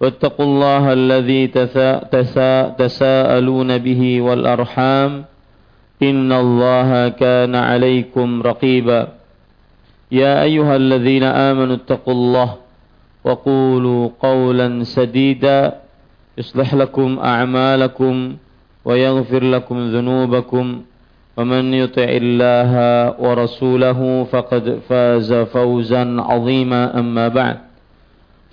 واتقوا الله الذي تساءلون به والأرحام. إن الله كان عليكم رقيبا. يا أيها الذين آمنوا اتقوا الله وقولوا قولا سديدا. يصلح لكم أعمالكم ويغفر لكم ذنوبكم. ومن يطع الله ورسوله فقد فاز فوزا عظيما. أما بعد.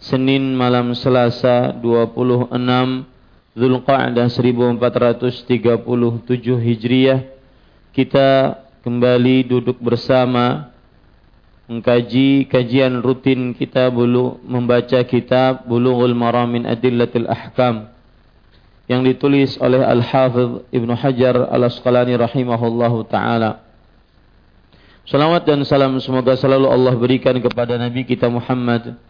Senin malam Selasa 26 Zulqa'dah 1437 Hijriah kita kembali duduk bersama mengkaji kajian rutin kita bulu membaca kitab Bulughul Maram min Adillatil Ahkam yang ditulis oleh Al-Hafidh Ibnu Hajar Al-Asqalani rahimahullahu taala. Salawat dan salam semoga selalu Allah berikan kepada Nabi kita Muhammad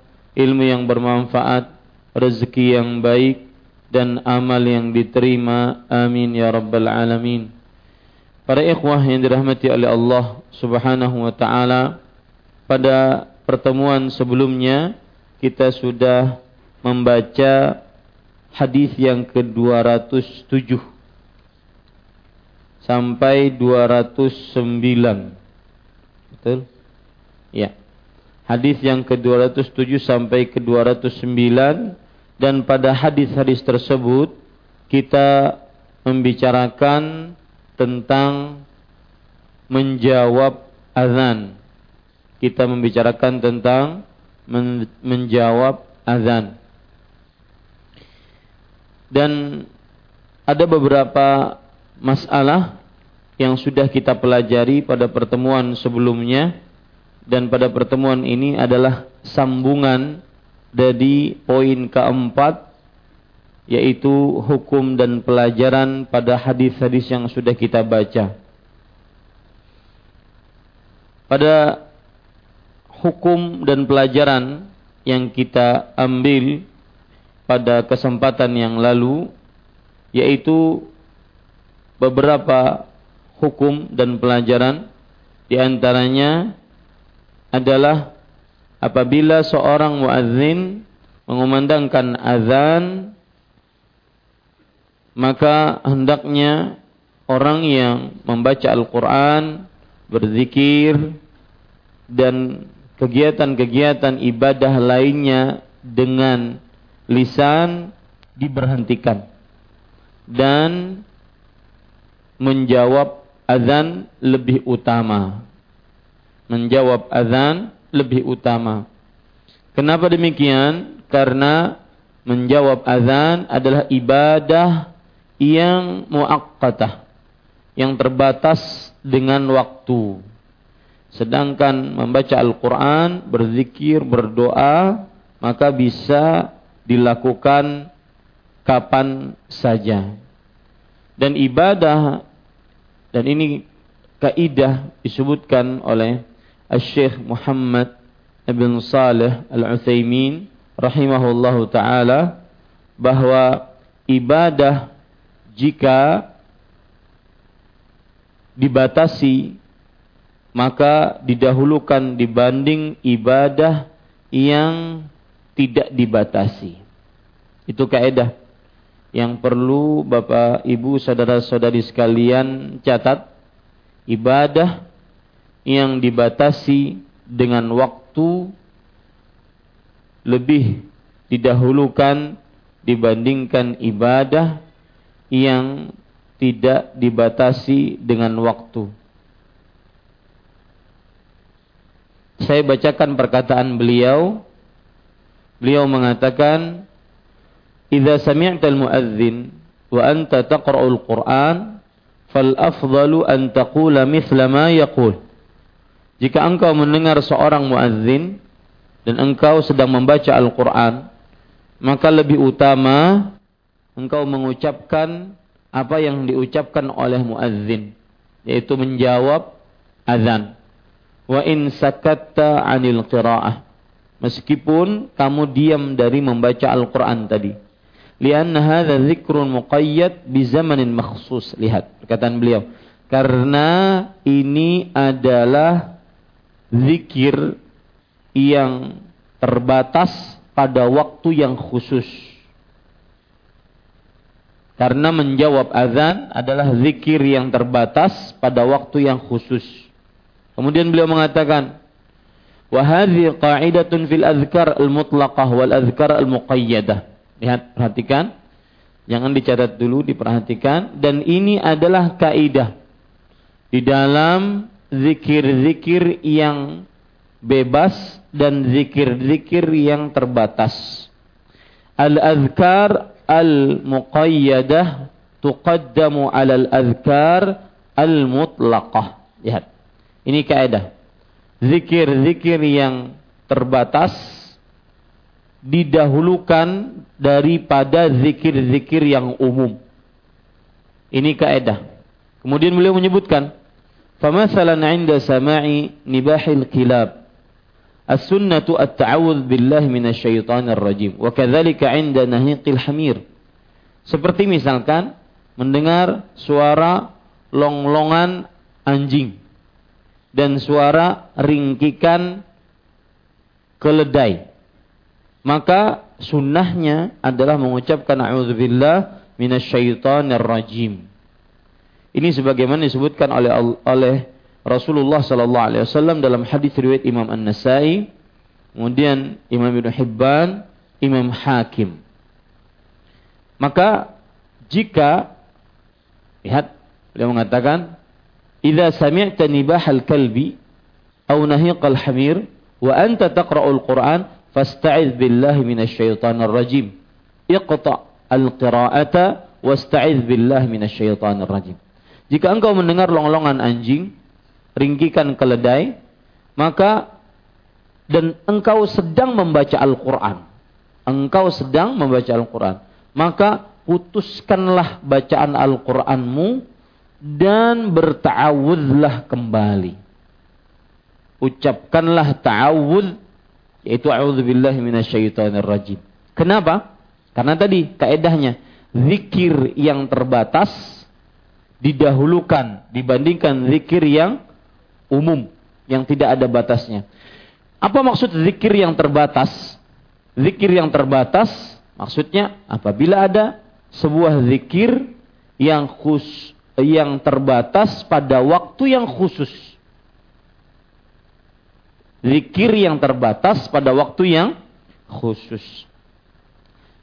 ilmu yang bermanfaat, rezeki yang baik, dan amal yang diterima. Amin ya Rabbal Alamin. Para ikhwah yang dirahmati oleh Allah subhanahu wa ta'ala, pada pertemuan sebelumnya kita sudah membaca hadis yang ke-207 sampai 209. Betul? Ya. Hadis yang ke-207 sampai ke-209 dan pada hadis-hadis tersebut kita membicarakan tentang menjawab azan. Kita membicarakan tentang men menjawab azan. Dan ada beberapa masalah yang sudah kita pelajari pada pertemuan sebelumnya dan pada pertemuan ini adalah sambungan dari poin keempat yaitu hukum dan pelajaran pada hadis-hadis yang sudah kita baca. Pada hukum dan pelajaran yang kita ambil pada kesempatan yang lalu yaitu beberapa hukum dan pelajaran di antaranya adalah apabila seorang muadzin mengumandangkan azan maka hendaknya orang yang membaca Al-Qur'an berzikir dan kegiatan-kegiatan ibadah lainnya dengan lisan diberhentikan dan menjawab azan lebih utama. Menjawab azan lebih utama. Kenapa demikian? Karena menjawab azan adalah ibadah yang muakkatah, yang terbatas dengan waktu. Sedangkan membaca Al-Quran, berzikir, berdoa, maka bisa dilakukan kapan saja. Dan ibadah, dan ini kaidah disebutkan oleh Syekh Muhammad Ibn Al-Utsaimin rahimahullahu taala bahwa ibadah jika dibatasi maka didahulukan dibanding ibadah yang tidak dibatasi. Itu kaidah yang perlu Bapak Ibu saudara-saudari sekalian catat. Ibadah yang dibatasi dengan waktu lebih didahulukan dibandingkan ibadah yang tidak dibatasi dengan waktu. Saya bacakan perkataan beliau. Beliau mengatakan, "Idza sami'ta al-muadzin wa anta taqra'ul Qur'an, fal afdalu an taqula mithla ma yaqul." Jika engkau mendengar seorang muadzin dan engkau sedang membaca Al-Qur'an, maka lebih utama engkau mengucapkan apa yang diucapkan oleh muadzin, yaitu menjawab azan. Wa in sakatta 'anil qiraah. Meskipun kamu diam dari membaca Al-Qur'an tadi. Lianna hadza dzikrun muqayyad bi zamanin makhsus. Lihat perkataan beliau. Karena ini adalah zikir yang terbatas pada waktu yang khusus karena menjawab azan adalah zikir yang terbatas pada waktu yang khusus Kemudian beliau mengatakan, "Wa hadhihi qa'idatun fil azkar al-mutlaqah wal azkar al-muqayyadah." Lihat, perhatikan. Jangan dicatat dulu, diperhatikan dan ini adalah kaidah di dalam zikir-zikir yang bebas dan zikir-zikir yang terbatas. Al-azkar al-muqayyadah tuqaddamu 'ala al-azkar al-mutlaqah. Lihat. Ini kaidah. Zikir-zikir yang terbatas didahulukan daripada zikir-zikir yang umum. Ini kaidah. Kemudian beliau menyebutkan, "Famasalan 'inda sama'i nibahil kilab as-sunnatu at-ta'awudz billahi minasyaitonir rajim wa kadzalika 'inda nahiqil hamir." Seperti misalkan mendengar suara longlongan anjing dan suara ringkikan keledai. Maka sunnahnya adalah mengucapkan a'udzubillah minasyaitonir rajim. Ini sebagaimana disebutkan oleh oleh Rasulullah sallallahu alaihi wasallam dalam hadis riwayat Imam An-Nasa'i, kemudian Imam Ibnu Hibban, Imam Hakim. Maka jika lihat beliau mengatakan idza sami'ta nibahal kalbi aw nahiqal hamir wa anta taqra'ul Qur'an fasta'iz billahi minasyaitonir rajim. Iqta' al-qira'ata wasta'iz billahi minasyaitonir rajim. Jika engkau mendengar longlongan anjing, ringkikan keledai, maka dan engkau sedang membaca Al-Qur'an. Engkau sedang membaca Al-Qur'an. Maka putuskanlah bacaan Al-Qur'anmu dan berta'awudlah kembali. Ucapkanlah ta'awud yaitu a'udzubillahi minasyaitonir rajim. Kenapa? Karena tadi kaedahnya zikir yang terbatas didahulukan dibandingkan zikir yang umum yang tidak ada batasnya. Apa maksud zikir yang terbatas? Zikir yang terbatas maksudnya apabila ada sebuah zikir yang khus yang terbatas pada waktu yang khusus. Zikir yang terbatas pada waktu yang khusus.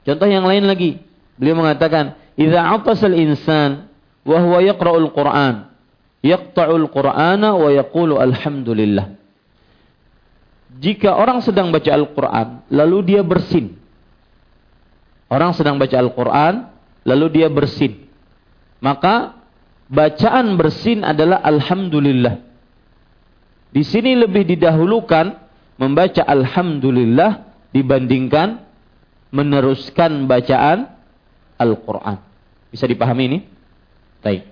Contoh yang lain lagi. Beliau mengatakan, "Idza atasal insan wa huwa yaqra'ul Qur'an, yaqta'ul Qur'ana wa yaqulu alhamdulillah." Jika orang sedang baca Al-Qur'an, lalu dia bersin. Orang sedang baca Al-Qur'an, lalu dia bersin maka bacaan bersin adalah alhamdulillah. Di sini lebih didahulukan membaca alhamdulillah dibandingkan meneruskan bacaan Al-Qur'an. Bisa dipahami ini? Baik.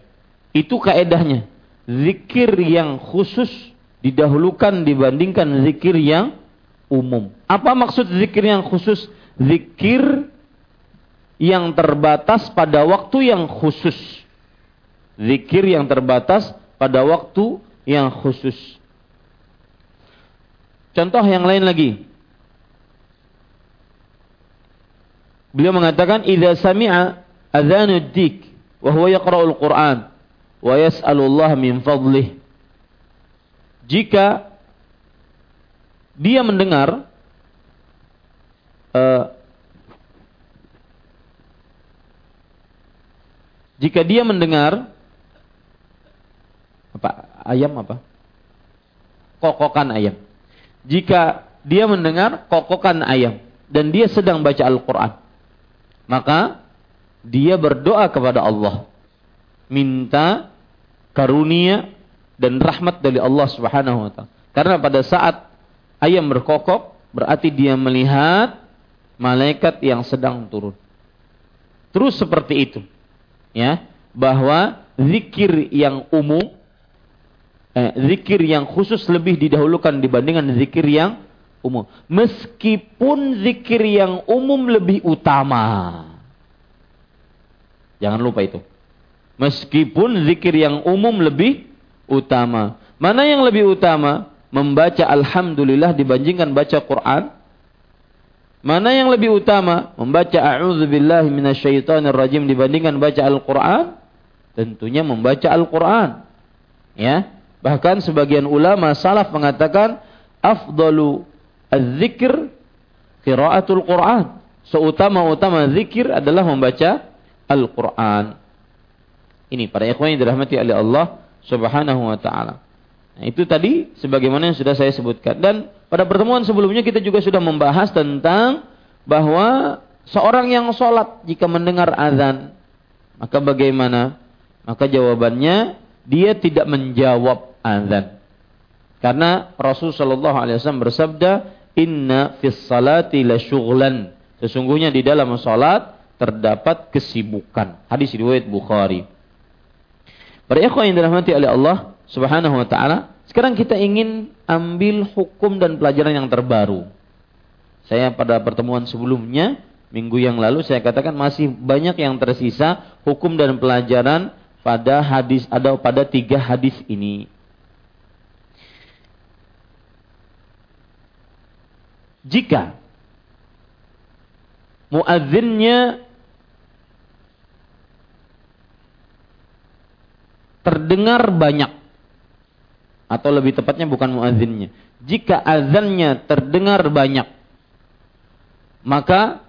Itu kaedahnya. Zikir yang khusus didahulukan dibandingkan zikir yang umum. Apa maksud zikir yang khusus? Zikir yang terbatas pada waktu yang khusus. Zikir yang terbatas pada waktu yang khusus. Contoh yang lain lagi. Beliau mengatakan idza sami'a adzanud wa huwa yaqra'ul Qur'an wa yas'alullah min fadlih. Jika dia mendengar uh, jika dia mendengar apa ayam apa? Kokokan ayam. Jika dia mendengar kokokan ayam. Dan dia sedang baca Al-Qur'an. Maka dia berdoa kepada Allah minta karunia dan rahmat dari Allah Subhanahu wa taala karena pada saat ayam berkokok berarti dia melihat malaikat yang sedang turun. Terus seperti itu. Ya, bahwa zikir yang umum eh, zikir yang khusus lebih didahulukan dibandingkan zikir yang umum. Meskipun zikir yang umum lebih utama. Jangan lupa itu. Meskipun zikir yang umum lebih utama. Mana yang lebih utama? membaca alhamdulillah dibandingkan baca Quran? Mana yang lebih utama? Membaca a'udzubillahi minasyaitonirrajim dibandingkan baca Al-Qur'an? Tentunya membaca Al-Qur'an. Ya. Bahkan sebagian ulama salaf mengatakan afdalu az-zikr qiraatul Qur'an. Seutama-utama zikir adalah membaca Al-Qur'an. Ini para ikhwan yang dirahmati oleh Allah Subhanahu wa taala. Nah, itu tadi sebagaimana yang sudah saya sebutkan. Dan pada pertemuan sebelumnya kita juga sudah membahas tentang bahwa seorang yang sholat jika mendengar azan, maka bagaimana? Maka jawabannya dia tidak menjawab azan. Karena Rasul Shallallahu Alaihi Wasallam bersabda, Inna fis salati la. Sesungguhnya di dalam salat terdapat kesibukan. Hadis riwayat Bukhari. Para ikhwan yang dirahmati oleh Allah, Subhanahu wa taala. Sekarang kita ingin ambil hukum dan pelajaran yang terbaru. Saya pada pertemuan sebelumnya, minggu yang lalu saya katakan masih banyak yang tersisa hukum dan pelajaran pada hadis ada pada tiga hadis ini. Jika muadzinnya terdengar banyak atau lebih tepatnya bukan muazzinnya. Jika azannya terdengar banyak, maka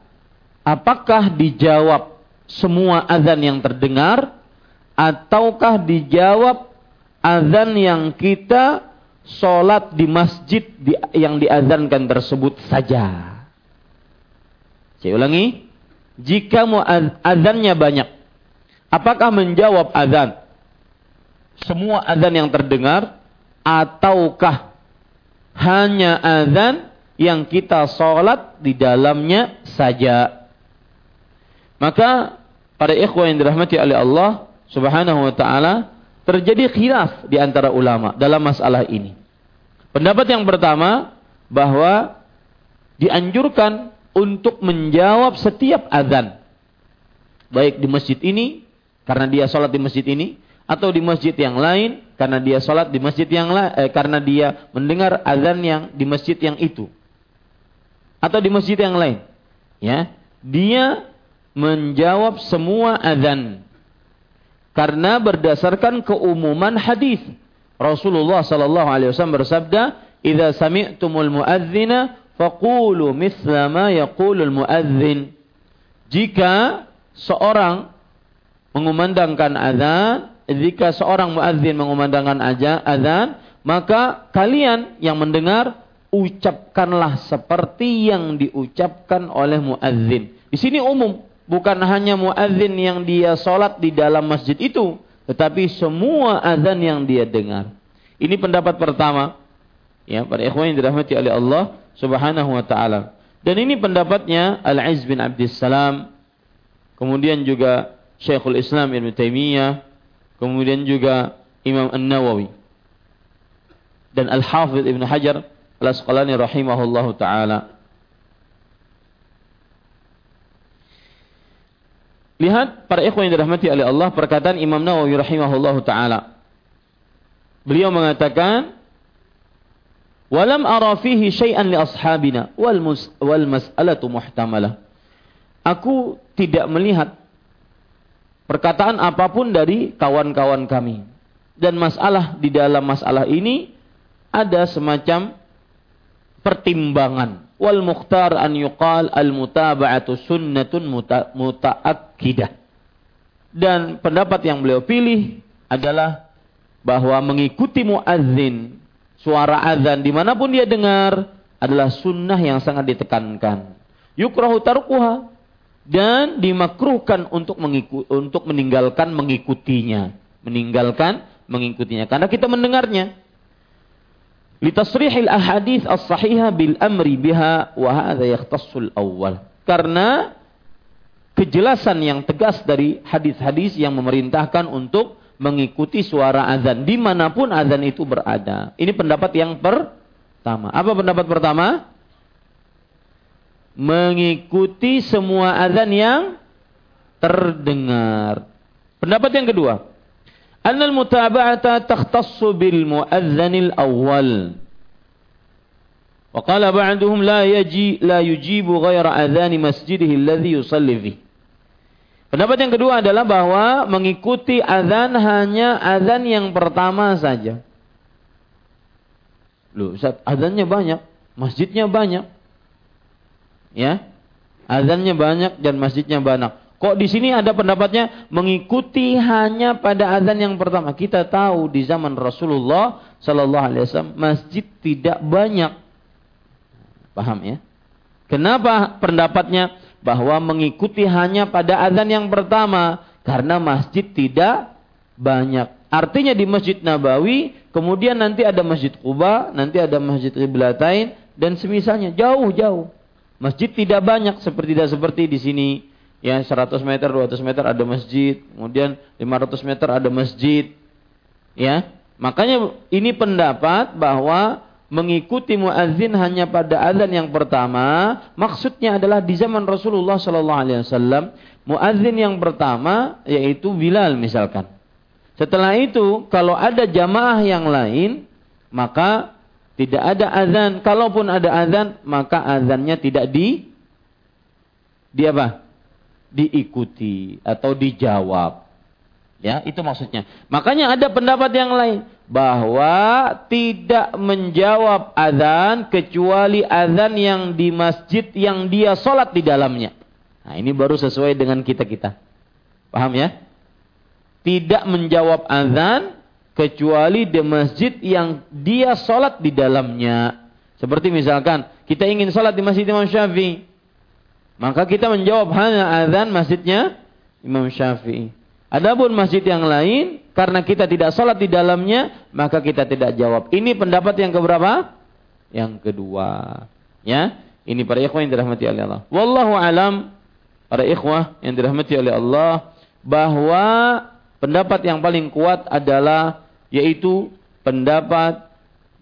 apakah dijawab semua azan yang terdengar ataukah dijawab azan yang kita sholat di masjid yang diazankan tersebut saja? Saya ulangi, jika azannya banyak, apakah menjawab azan semua azan yang terdengar ataukah hanya azan yang kita sholat di dalamnya saja. Maka pada ikhwan yang dirahmati oleh Allah subhanahu wa ta'ala terjadi khilaf di antara ulama dalam masalah ini. Pendapat yang pertama bahwa dianjurkan untuk menjawab setiap azan. Baik di masjid ini, karena dia sholat di masjid ini, atau di masjid yang lain karena dia sholat di masjid yang lain eh, karena dia mendengar azan yang di masjid yang itu. Atau di masjid yang lain. Ya. Dia menjawab semua azan. Karena berdasarkan keumuman hadis. Rasulullah sallallahu alaihi wasallam bersabda idza sami'tumul muadzina faqulu mithla ma yaqulul muadzin. Jika seorang mengumandangkan azan jika seorang muadzin mengumandangkan azan, maka kalian yang mendengar ucapkanlah seperti yang diucapkan oleh muadzin. Di sini umum, bukan hanya muadzin yang dia sholat di dalam masjid itu, tetapi semua azan yang dia dengar. Ini pendapat pertama. Ya, para ikhwan yang dirahmati oleh Allah Subhanahu wa taala. Dan ini pendapatnya Al-Izz bin Abdussalam, kemudian juga Syekhul Islam Ibn Taimiyah, kemudian juga Imam An-Nawawi dan Al-Hafidh Ibn Hajar Al-Asqalani rahimahullahu taala. Lihat para ikhwan yang dirahmati oleh Allah perkataan Imam Nawawi rahimahullahu taala. Beliau mengatakan, "Walam ara fihi syai'an li ashabina wal mus wal mas'alatu muhtamalah." Aku tidak melihat perkataan apa pun dari kawan-kawan kami. Dan masalah di dalam masalah ini ada semacam pertimbangan wal mukhtar an yuqal al mutaba'atu sunnatun muta'akkidah. Dan pendapat yang beliau pilih adalah bahwa mengikuti muadzin suara azan di mana pun dia dengar adalah sunnah yang sangat ditekankan. Yukrahu tarkuha dan dimakruhkan untuk mengikut, untuk meninggalkan mengikutinya, meninggalkan mengikutinya karena kita mendengarnya litasrihil ahadith as-sahihah bil amri biha wa hadha yakhtassul awal. Karena kejelasan yang tegas dari hadis-hadis yang memerintahkan untuk mengikuti suara azan di mana pun azan itu berada. Ini pendapat yang pertama. Apa pendapat pertama? mengikuti semua azan yang terdengar. Pendapat yang kedua, annal mutaba'ata takhtassu bil mu'adhdhanil awal. Wa qala ba'duhum la yaji la yujibu ghaira adhani masjidihi alladhi yusalli fihi. Pendapat yang kedua adalah bahwa mengikuti azan hanya azan yang pertama saja. Loh, azannya banyak, masjidnya banyak. Ya. Azannya banyak dan masjidnya banyak. Kok di sini ada pendapatnya mengikuti hanya pada azan yang pertama. Kita tahu di zaman Rasulullah Sallallahu Alaihi Wasallam masjid tidak banyak. Paham ya? Kenapa pendapatnya bahwa mengikuti hanya pada azan yang pertama? Karena masjid tidak banyak. Artinya di Masjid Nabawi, kemudian nanti ada Masjid Kuba, nanti ada Masjid Qiblatain dan semisalnya jauh-jauh. Masjid tidak banyak seperti tidak seperti di sini. Ya 100 meter 200 meter ada masjid. Kemudian 500 meter ada masjid. Ya makanya ini pendapat bahwa mengikuti muadzin hanya pada azan yang pertama maksudnya adalah di zaman Rasulullah Shallallahu Alaihi Wasallam muadzin yang pertama yaitu Bilal misalkan. Setelah itu kalau ada jamaah yang lain maka tidak ada azan kalaupun ada azan maka azannya tidak di di apa diikuti atau dijawab. Ya, itu maksudnya. Makanya ada pendapat yang lain bahwa tidak menjawab azan kecuali azan yang di masjid yang dia sholat di dalamnya. Nah, ini baru sesuai dengan kita-kita. Paham ya? Tidak menjawab azan kecuali di masjid yang dia sholat di dalamnya. Seperti misalkan kita ingin sholat di masjid Imam Syafi'i, maka kita menjawab hanya azan masjidnya Imam Syafi'i. Adapun masjid yang lain karena kita tidak sholat di dalamnya maka kita tidak jawab. Ini pendapat yang keberapa? Yang kedua. Ya, ini para ikhwah yang dirahmati oleh Allah. Wallahu alam para ikhwah yang dirahmati oleh Allah bahwa pendapat yang paling kuat adalah yaitu pendapat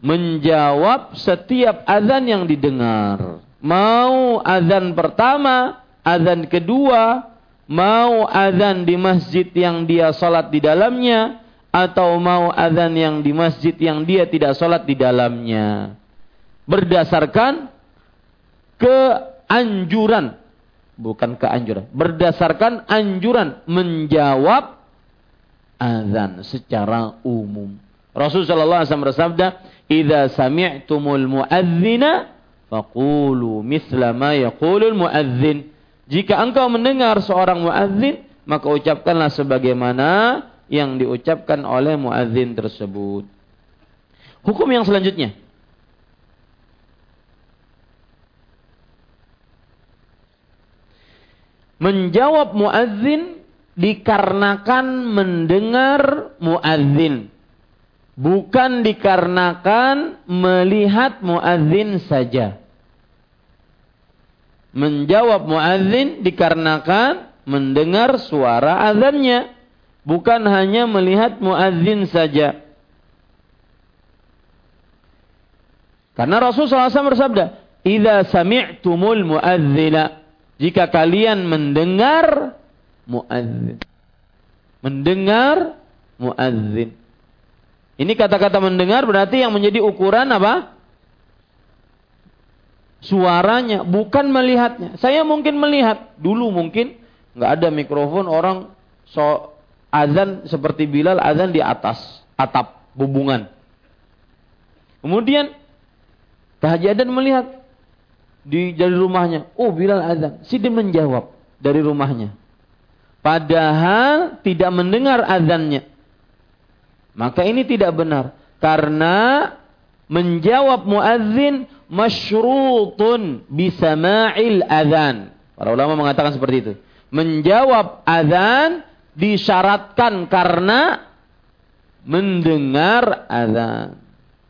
menjawab setiap azan yang didengar. Mau azan pertama, azan kedua, mau azan di masjid yang dia sholat di dalamnya, atau mau azan yang di masjid yang dia tidak sholat di dalamnya. Berdasarkan keanjuran, bukan keanjuran, berdasarkan anjuran. Menjawab azan secara umum. Rasulullah SAW bersabda, "Idza sami'tumul Faqulu misla ma yaqulul muadzin. Jika engkau mendengar seorang muadzin, maka ucapkanlah sebagaimana yang diucapkan oleh muadzin tersebut. Hukum yang selanjutnya. Menjawab muadzin dikarenakan mendengar muadzin. Bukan dikarenakan melihat muadzin saja. Menjawab muadzin dikarenakan mendengar suara azannya, bukan hanya melihat muadzin saja. Karena Rasulullah SAW bersabda, "Idza sami'tumul muadzina" Jika kalian mendengar muadzin. Mendengar muadzin. Ini kata-kata mendengar berarti yang menjadi ukuran apa? Suaranya, bukan melihatnya. Saya mungkin melihat, dulu mungkin nggak ada mikrofon orang so azan seperti Bilal azan di atas atap bubungan. Kemudian Tahajatan melihat di dari rumahnya, oh Bilal azan. Si dia menjawab dari rumahnya. Padahal tidak mendengar azannya. Maka ini tidak benar. Karena menjawab muadzin masyrutun bisama'il azan. Para ulama mengatakan seperti itu. Menjawab azan disyaratkan karena mendengar azan.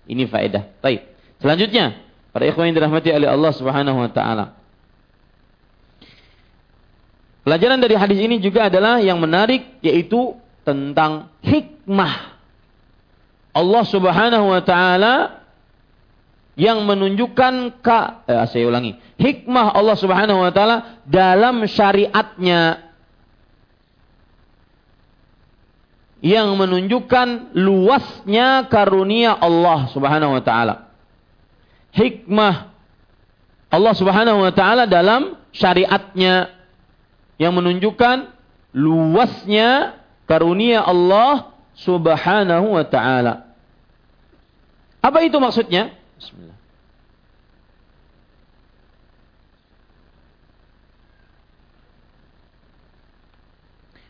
Ini faedah. Baik. Selanjutnya, Para ikhwan yang dirahmati oleh Allah Subhanahu wa taala. Pelajaran dari hadis ini juga adalah yang menarik yaitu tentang hikmah. Allah Subhanahu wa taala yang menunjukkan ka eh, saya ulangi hikmah Allah Subhanahu wa taala dalam syariatnya. Yang menunjukkan luasnya karunia Allah Subhanahu wa taala. Hikmah Allah Subhanahu wa taala dalam syariatnya yang menunjukkan luasnya karunia Allah Subhanahu wa taala. Apa itu maksudnya? Bismillah.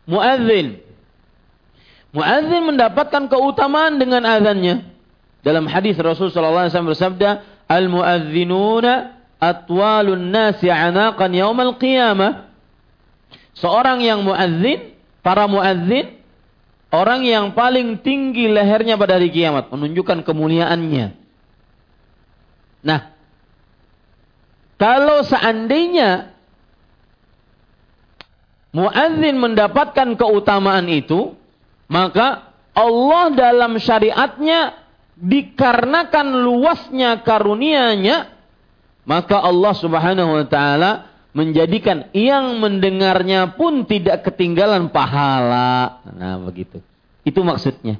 Muadzin. Muadzin mendapatkan keutamaan dengan azannya. Dalam hadis Rasul sallallahu alaihi wasallam bersabda, al-muadzinuna atwalun nasi anaqan yaumal qiyamah. Seorang yang muadzin, para muadzin, orang yang paling tinggi lehernya pada hari kiamat, menunjukkan kemuliaannya. Nah, kalau seandainya muadzin mendapatkan keutamaan itu, maka Allah dalam syariatnya dikarenakan luasnya karunia-Nya maka Allah Subhanahu wa taala menjadikan yang mendengarnya pun tidak ketinggalan pahala. Nah, begitu. Itu maksudnya.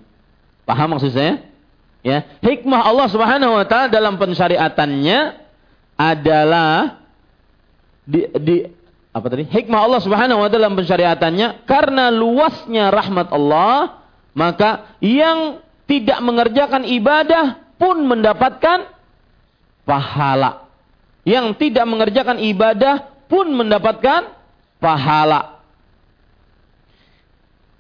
Paham maksud saya? Ya, hikmah Allah Subhanahu wa taala dalam pensyariatannya adalah di, di apa tadi? Hikmah Allah Subhanahu wa taala dalam pensyariatannya karena luasnya rahmat Allah, maka yang tidak mengerjakan ibadah pun mendapatkan pahala. Yang tidak mengerjakan ibadah pun mendapatkan pahala.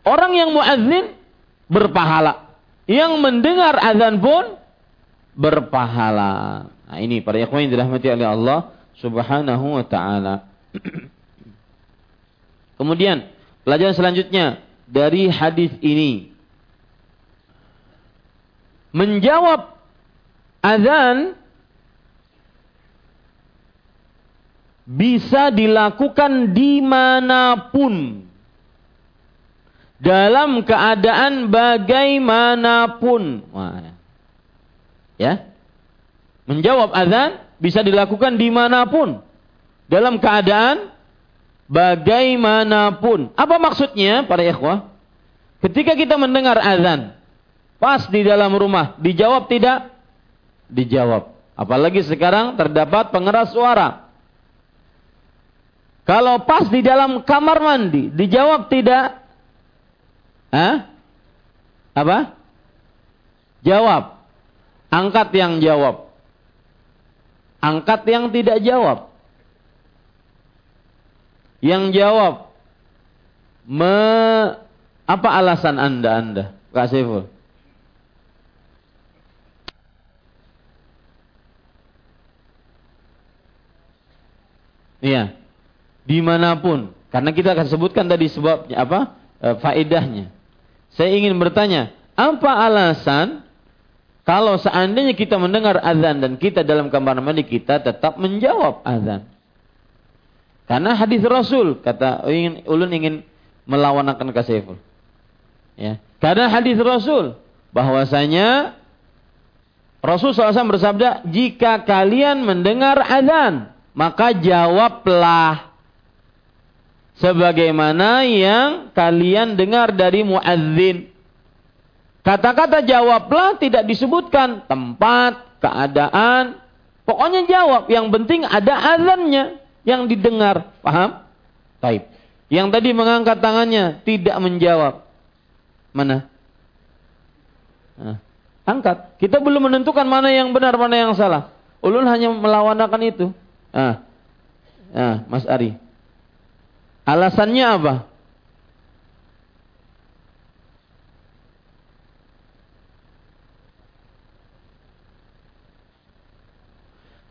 Orang yang muadzin berpahala. Yang mendengar azan pun berpahala. Nah, ini para ikhwan yang dirahmati oleh Allah Subhanahu wa taala. Kemudian, pelajaran selanjutnya dari hadis ini menjawab azan bisa dilakukan di mana pun. Dalam keadaan bagaimanapun. Ya. Menjawab azan bisa dilakukan di mana pun. Dalam keadaan bagaimanapun. Apa maksudnya para ikhwah? Ketika kita mendengar azan Pas di dalam rumah, dijawab tidak? Dijawab. Apalagi sekarang terdapat pengeras suara. Kalau pas di dalam kamar mandi, dijawab tidak? Hah? Apa? Jawab. Angkat yang jawab. Angkat yang tidak jawab. Yang jawab. Me, apa alasan anda anda? Kak Saiful. Iya. Di mana pun. Karena kita akan sebutkan tadi sebabnya apa? E, faedahnya. Saya ingin bertanya, apa alasan kalau seandainya kita mendengar azan dan kita dalam kamar mandi kita tetap menjawab azan? Karena hadis Rasul kata ingin ulun ingin melawan akan kaseful. Ya. Karena hadis Rasul bahwasanya Rasul SAW bersabda, jika kalian mendengar azan, maka jawablah sebagaimana yang kalian dengar dari muadzin. Kata-kata jawablah tidak disebutkan tempat, keadaan, pokoknya jawab. Yang penting ada azannya yang didengar. Paham? Taib. Yang tadi mengangkat tangannya tidak menjawab. Mana? Nah, angkat. Kita belum menentukan mana yang benar, mana yang salah. Ulun hanya melawanakan itu. Ah. Ah, Mas Ari. Alasannya apa?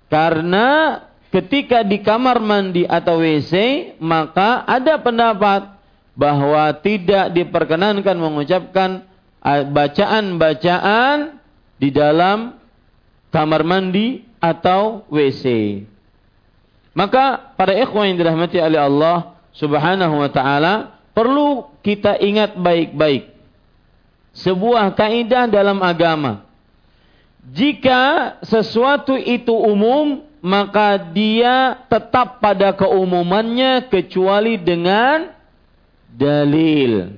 Karena ketika di kamar mandi atau WC, maka ada pendapat bahwa tidak diperkenankan mengucapkan bacaan-bacaan di dalam kamar mandi atau WC. Maka para ikhwan yang dirahmati oleh Allah, Subhanahu wa taala perlu kita ingat baik-baik sebuah kaidah dalam agama. Jika sesuatu itu umum, maka dia tetap pada keumumannya kecuali dengan dalil.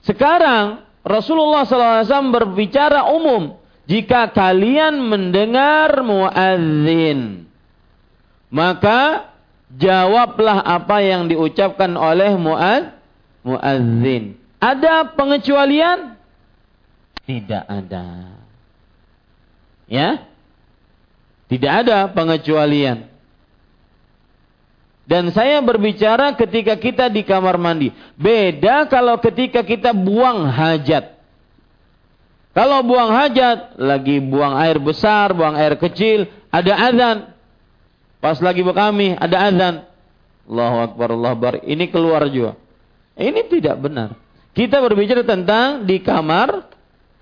Sekarang Rasulullah SAW berbicara umum. Jika kalian mendengar muadzin, maka jawablah apa yang diucapkan oleh muad muadzin. Ada pengecualian? Tidak ada. Ya? Tidak ada pengecualian. Dan saya berbicara ketika kita di kamar mandi. Beda kalau ketika kita buang hajat. Kalau buang hajat, lagi buang air besar, buang air kecil, ada azan. Pas lagi kami ada azan. Allahu Akbar, Allah Akbar. Ini keluar juga. Ini tidak benar. Kita berbicara tentang di kamar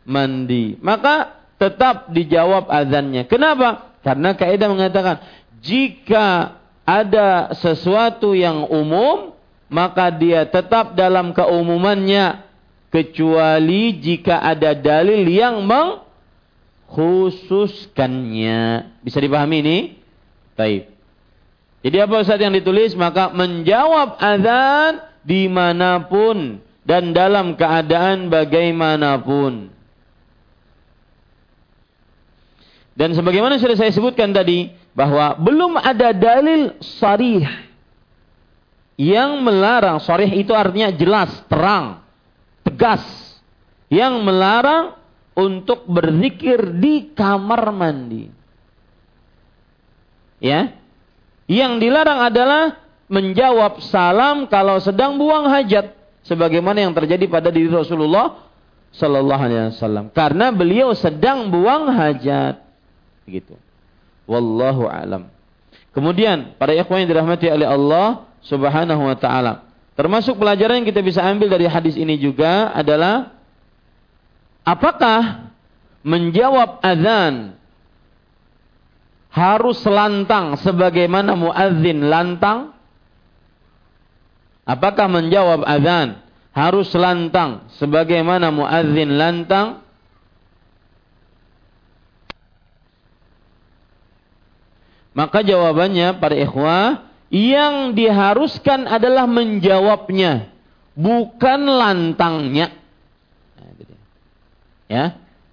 mandi. Maka tetap dijawab azannya. Kenapa? Karena kaidah mengatakan jika ada sesuatu yang umum, maka dia tetap dalam keumumannya kecuali jika ada dalil yang mengkhususkannya. Bisa dipahami ini? Taib. Jadi apa Ustaz yang ditulis? Maka menjawab azan di mana pun dan dalam keadaan bagaimanapun. Dan sebagaimana sudah saya sebutkan tadi, bahwa belum ada dalil sarih yang melarang. Sarih itu artinya jelas, terang, tegas. Yang melarang untuk berzikir di kamar mandi. Ya. Yang dilarang adalah menjawab salam kalau sedang buang hajat. Sebagaimana yang terjadi pada diri Rasulullah sallallahu alaihi wasallam. Karena beliau sedang buang hajat. Begitu. Wallahu alam. Kemudian para ikhwan yang dirahmati oleh Allah subhanahu wa taala. Termasuk pelajaran yang kita bisa ambil dari hadis ini juga adalah apakah menjawab azan harus lantang sebagaimana muadzin lantang? Apakah menjawab azan harus lantang sebagaimana muadzin lantang? Maka jawabannya para ikhwah yang diharuskan adalah menjawabnya bukan lantangnya. Nah, ya,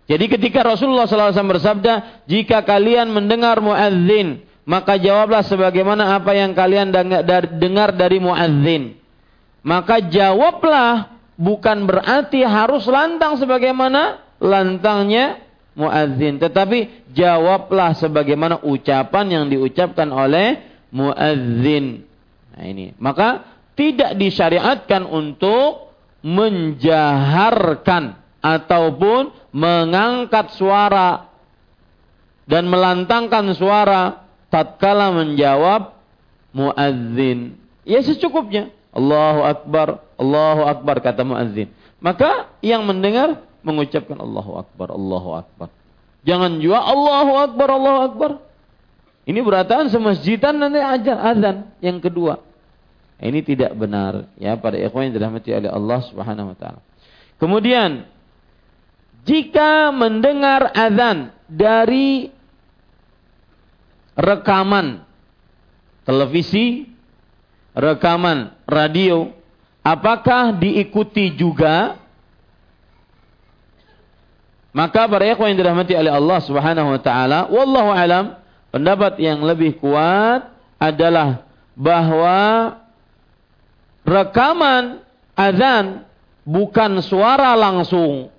jadi ketika Rasulullah SAW bersabda, jika kalian mendengar muadzin, maka jawablah sebagaimana apa yang kalian dengar dari muadzin. Maka jawablah bukan berarti harus lantang sebagaimana lantangnya muadzin, tetapi jawablah sebagaimana ucapan yang diucapkan oleh muadzin. Nah ini, maka tidak disyariatkan untuk menjaharkan ataupun mengangkat suara dan melantangkan suara tatkala menjawab muadzin. Ya secukupnya. Allahu Akbar, Allahu Akbar kata muadzin. Maka yang mendengar mengucapkan Allahu Akbar, Allahu Akbar. Jangan juga Allahu Akbar, Allahu Akbar. Ini berataan semasjidan nanti ajar azan yang kedua. Ini tidak benar ya pada ikhwan yang dirahmati oleh Allah Subhanahu wa taala. Kemudian jika mendengar azan dari rekaman televisi, rekaman radio, apakah diikuti juga? Maka para ikhwan yang dirahmati oleh Allah Subhanahu wa taala, wallahu alam, pendapat yang lebih kuat adalah bahwa rekaman azan bukan suara langsung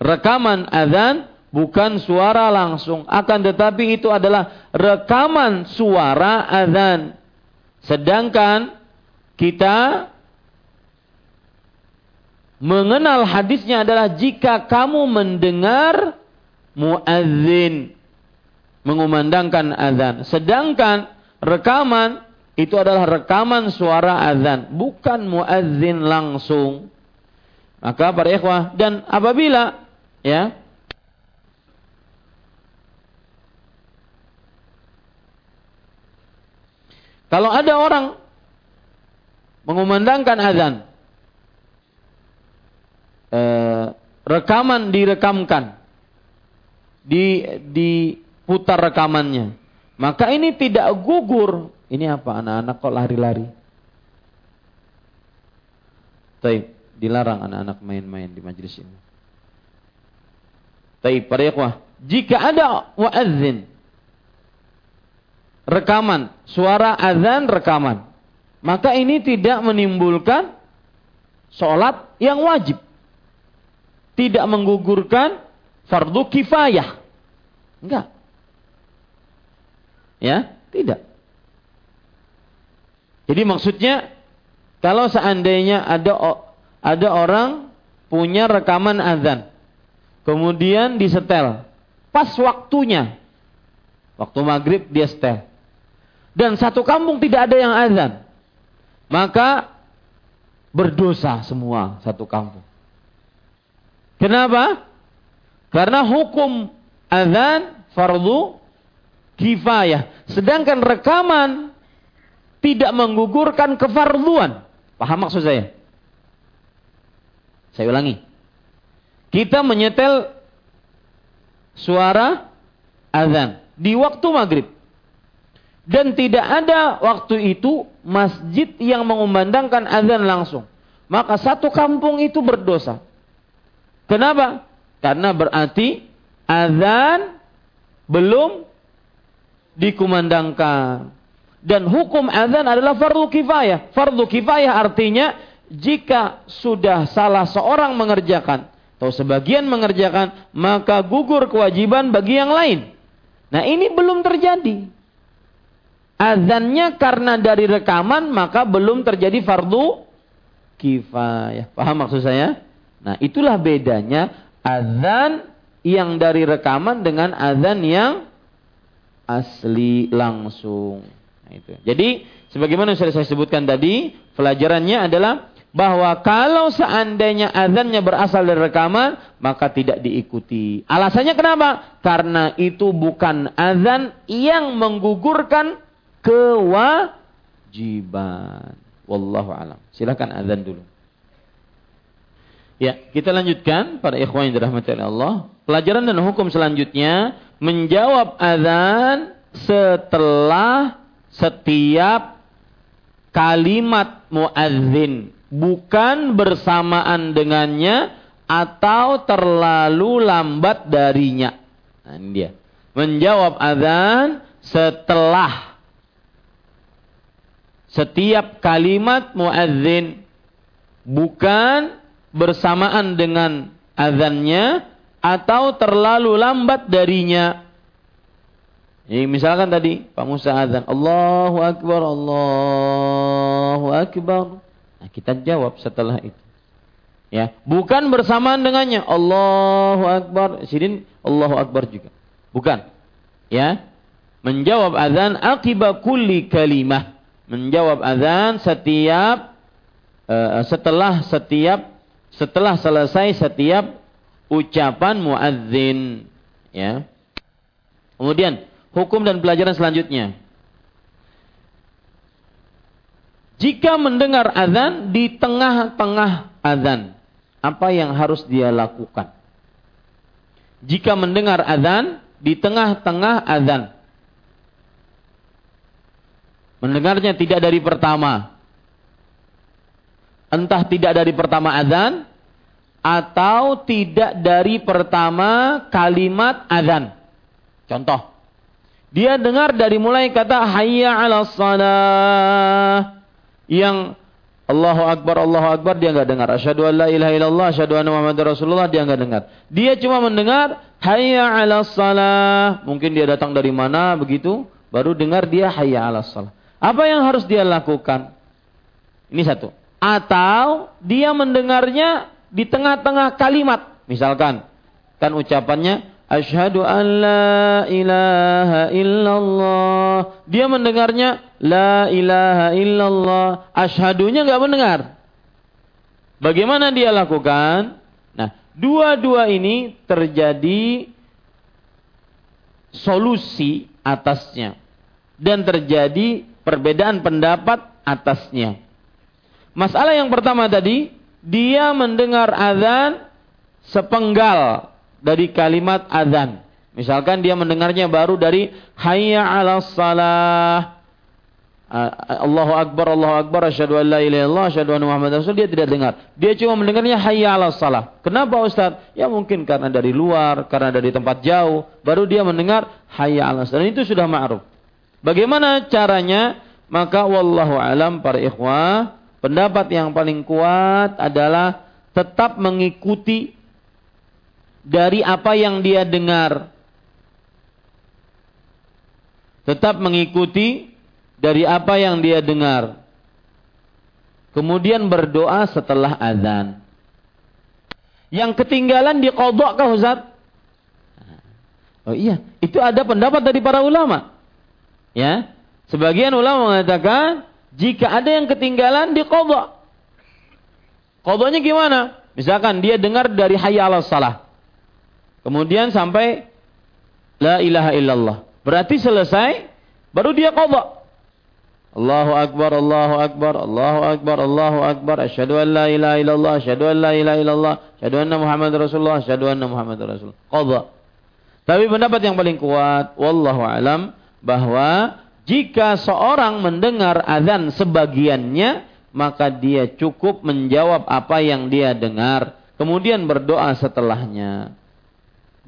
rekaman azan bukan suara langsung. Akan tetapi itu adalah rekaman suara azan. Sedangkan kita mengenal hadisnya adalah jika kamu mendengar muadzin mengumandangkan azan. Sedangkan rekaman itu adalah rekaman suara azan bukan muadzin langsung. Maka para ikhwah dan apabila Ya. Kalau ada orang mengumandangkan azan, eh, rekaman direkamkan, di diputar rekamannya, maka ini tidak gugur. Ini apa? Anak-anak kok lari-lari? Taib, dilarang anak-anak main-main di majelis ini. Tapi para ikhwah, jika ada wa'adzin rekaman, suara azan rekaman, maka ini tidak menimbulkan sholat yang wajib. Tidak menggugurkan fardu kifayah. Enggak. Ya, tidak. Jadi maksudnya kalau seandainya ada ada orang punya rekaman azan kemudian disetel. Pas waktunya, waktu maghrib dia setel. Dan satu kampung tidak ada yang azan. Maka berdosa semua satu kampung. Kenapa? Karena hukum azan fardu kifayah. Sedangkan rekaman tidak menggugurkan kefarduan. Paham maksud saya? Saya ulangi kita menyetel suara azan di waktu maghrib. Dan tidak ada waktu itu masjid yang mengumandangkan azan langsung. Maka satu kampung itu berdosa. Kenapa? Karena berarti azan belum dikumandangkan. Dan hukum azan adalah fardu kifayah. Fardu kifayah artinya jika sudah salah seorang mengerjakan atau sebagian mengerjakan, maka gugur kewajiban bagi yang lain. Nah ini belum terjadi. Azannya karena dari rekaman maka belum terjadi fardu kifayah. Paham maksud saya? Nah itulah bedanya azan yang dari rekaman dengan azan yang asli langsung. Nah, itu. Jadi sebagaimana sudah saya sebutkan tadi, pelajarannya adalah bahwa kalau seandainya azannya berasal dari rekaman maka tidak diikuti. Alasannya kenapa? Karena itu bukan azan yang menggugurkan kewajiban. Wallahu alam. Silakan azan dulu. Ya, kita lanjutkan para ikhwan yang dirahmati oleh Allah. Pelajaran dan hukum selanjutnya menjawab azan setelah setiap kalimat muadzin bukan bersamaan dengannya atau terlalu lambat darinya. Nah, ini dia. Menjawab azan setelah setiap kalimat muadzin bukan bersamaan dengan azannya atau terlalu lambat darinya. Ini misalkan tadi Pak Musa azan, Allahu Akbar, Allahu Akbar. Nah, kita jawab setelah itu. Ya, bukan bersamaan dengannya Allahu Akbar, sidin Allahu Akbar juga. Bukan. Ya. Menjawab azan akibat kulli kalimah. menjawab azan setiap uh, setelah setiap setelah selesai setiap ucapan muadzin ya. Kemudian hukum dan pelajaran selanjutnya. Jika mendengar azan di tengah-tengah azan, apa yang harus dia lakukan? Jika mendengar azan di tengah-tengah azan, mendengarnya tidak dari pertama, entah tidak dari pertama azan atau tidak dari pertama kalimat azan. Contoh, dia dengar dari mulai kata hayya 'ala salah yang Allahu Akbar, Allahu Akbar dia nggak dengar. Asyhadu an la ilaha illallah, asyhadu anna Muhammadar Rasulullah dia nggak dengar. Dia cuma mendengar hayya 'ala salah. Mungkin dia datang dari mana begitu, baru dengar dia hayya 'ala salah. Apa yang harus dia lakukan? Ini satu. Atau dia mendengarnya di tengah-tengah kalimat. Misalkan kan ucapannya Ashadu an la ilaha illallah. Dia mendengarnya la ilaha illallah. Ashhadunya nggak mendengar. Bagaimana dia lakukan? Nah, dua-dua ini terjadi solusi atasnya dan terjadi perbedaan pendapat atasnya. Masalah yang pertama tadi, dia mendengar azan sepenggal dari kalimat azan. Misalkan dia mendengarnya baru dari hayya 'ala salah. Allahu akbar Allahu akbar asyhadu an la ilaha illallah asyhadu anna muhammadar rasul dia tidak dengar. Dia cuma mendengarnya hayya 'ala salah. Kenapa Ustaz? Ya mungkin karena dari luar, karena dari tempat jauh, baru dia mendengar hayya 'ala salah. Dan itu sudah ma'ruf. Bagaimana caranya? Maka wallahu alam para ikhwah, pendapat yang paling kuat adalah tetap mengikuti dari apa yang dia dengar. Tetap mengikuti dari apa yang dia dengar. Kemudian berdoa setelah azan. Yang ketinggalan di kodok kah Ustaz? Oh iya, itu ada pendapat dari para ulama. Ya, sebagian ulama mengatakan jika ada yang ketinggalan di kodok. Kodoknya gimana? Misalkan dia dengar dari hayya salah. Kemudian sampai la ilaha illallah. Berarti selesai baru dia qadha. Allahu akbar, Allahu akbar, Allahu akbar, Allahu akbar. Asyhadu an la ilaha illallah, asyhadu an la ilaha illallah, asyhadu anna Muhammad Rasulullah, asyhadu anna Muhammad Rasul. Qadha. Tapi pendapat yang paling kuat wallahu alam bahwa jika seorang mendengar azan sebagiannya maka dia cukup menjawab apa yang dia dengar kemudian berdoa setelahnya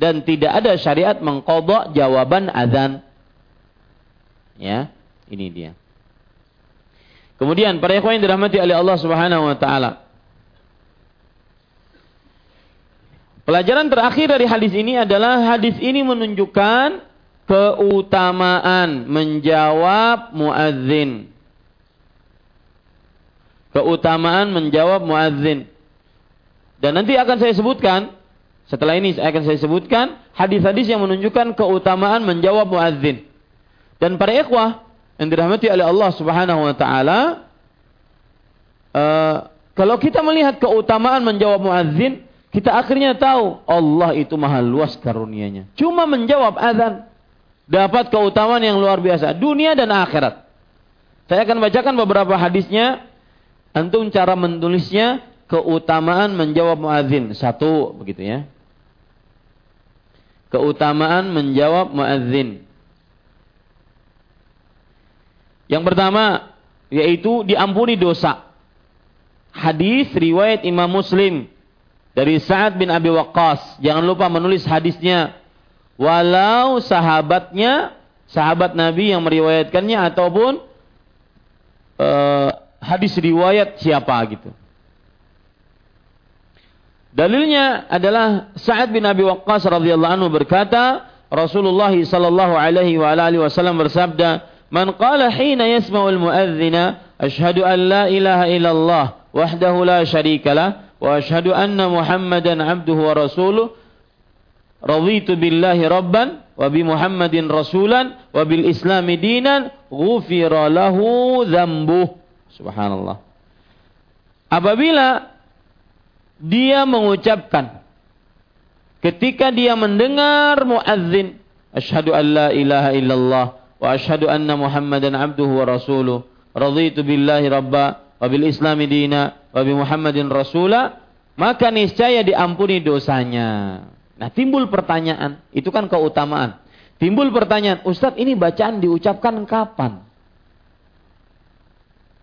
dan tidak ada syariat mengkodok jawaban azan. Ya, ini dia. Kemudian para ikhwan yang dirahmati oleh Allah Subhanahu wa taala. Pelajaran terakhir dari hadis ini adalah hadis ini menunjukkan keutamaan menjawab muadzin. Keutamaan menjawab muadzin. Dan nanti akan saya sebutkan setelah ini akan saya sebutkan hadis-hadis yang menunjukkan keutamaan menjawab muadzin. Dan para ikhwah yang dirahmati oleh Allah Subhanahu wa taala uh, kalau kita melihat keutamaan menjawab muadzin, kita akhirnya tahu Allah itu maha luas karunia-Nya. Cuma menjawab azan dapat keutamaan yang luar biasa dunia dan akhirat. Saya akan bacakan beberapa hadisnya. Antum cara menulisnya keutamaan menjawab muadzin. Satu begitu ya. Keutamaan menjawab muadzin. Yang pertama yaitu diampuni dosa. Hadis riwayat Imam Muslim dari Sa'ad bin Abi Waqqas. Jangan lupa menulis hadisnya. Walau sahabatnya, sahabat Nabi yang meriwayatkannya ataupun uh, hadis riwayat siapa gitu. Dalilnya adalah Sa'ad bin Abi Waqqas radhiyallahu anhu berkata, Rasulullah sallallahu alaihi wa alihi wasallam bersabda, "Man qala hina yasma'ul muadzina asyhadu an la ilaha illallah wahdahu la syarika lah wa asyhadu anna Muhammadan abduhu wa rasuluh" raditu billahi rabban wa bi Muhammadin rasulan wa bil islami dinan ghufira lahu dzambuh. Subhanallah. Apabila dia mengucapkan. Ketika dia mendengar muadzin asyhadu an la ilaha illallah wa asyhadu anna muhammadan abduhu wa rasuluh raditu billahi rabba wa bil islami dina wa bi muhammadin rasula maka niscaya diampuni dosanya. Nah timbul pertanyaan itu kan keutamaan. Timbul pertanyaan Ustadz ini bacaan diucapkan kapan?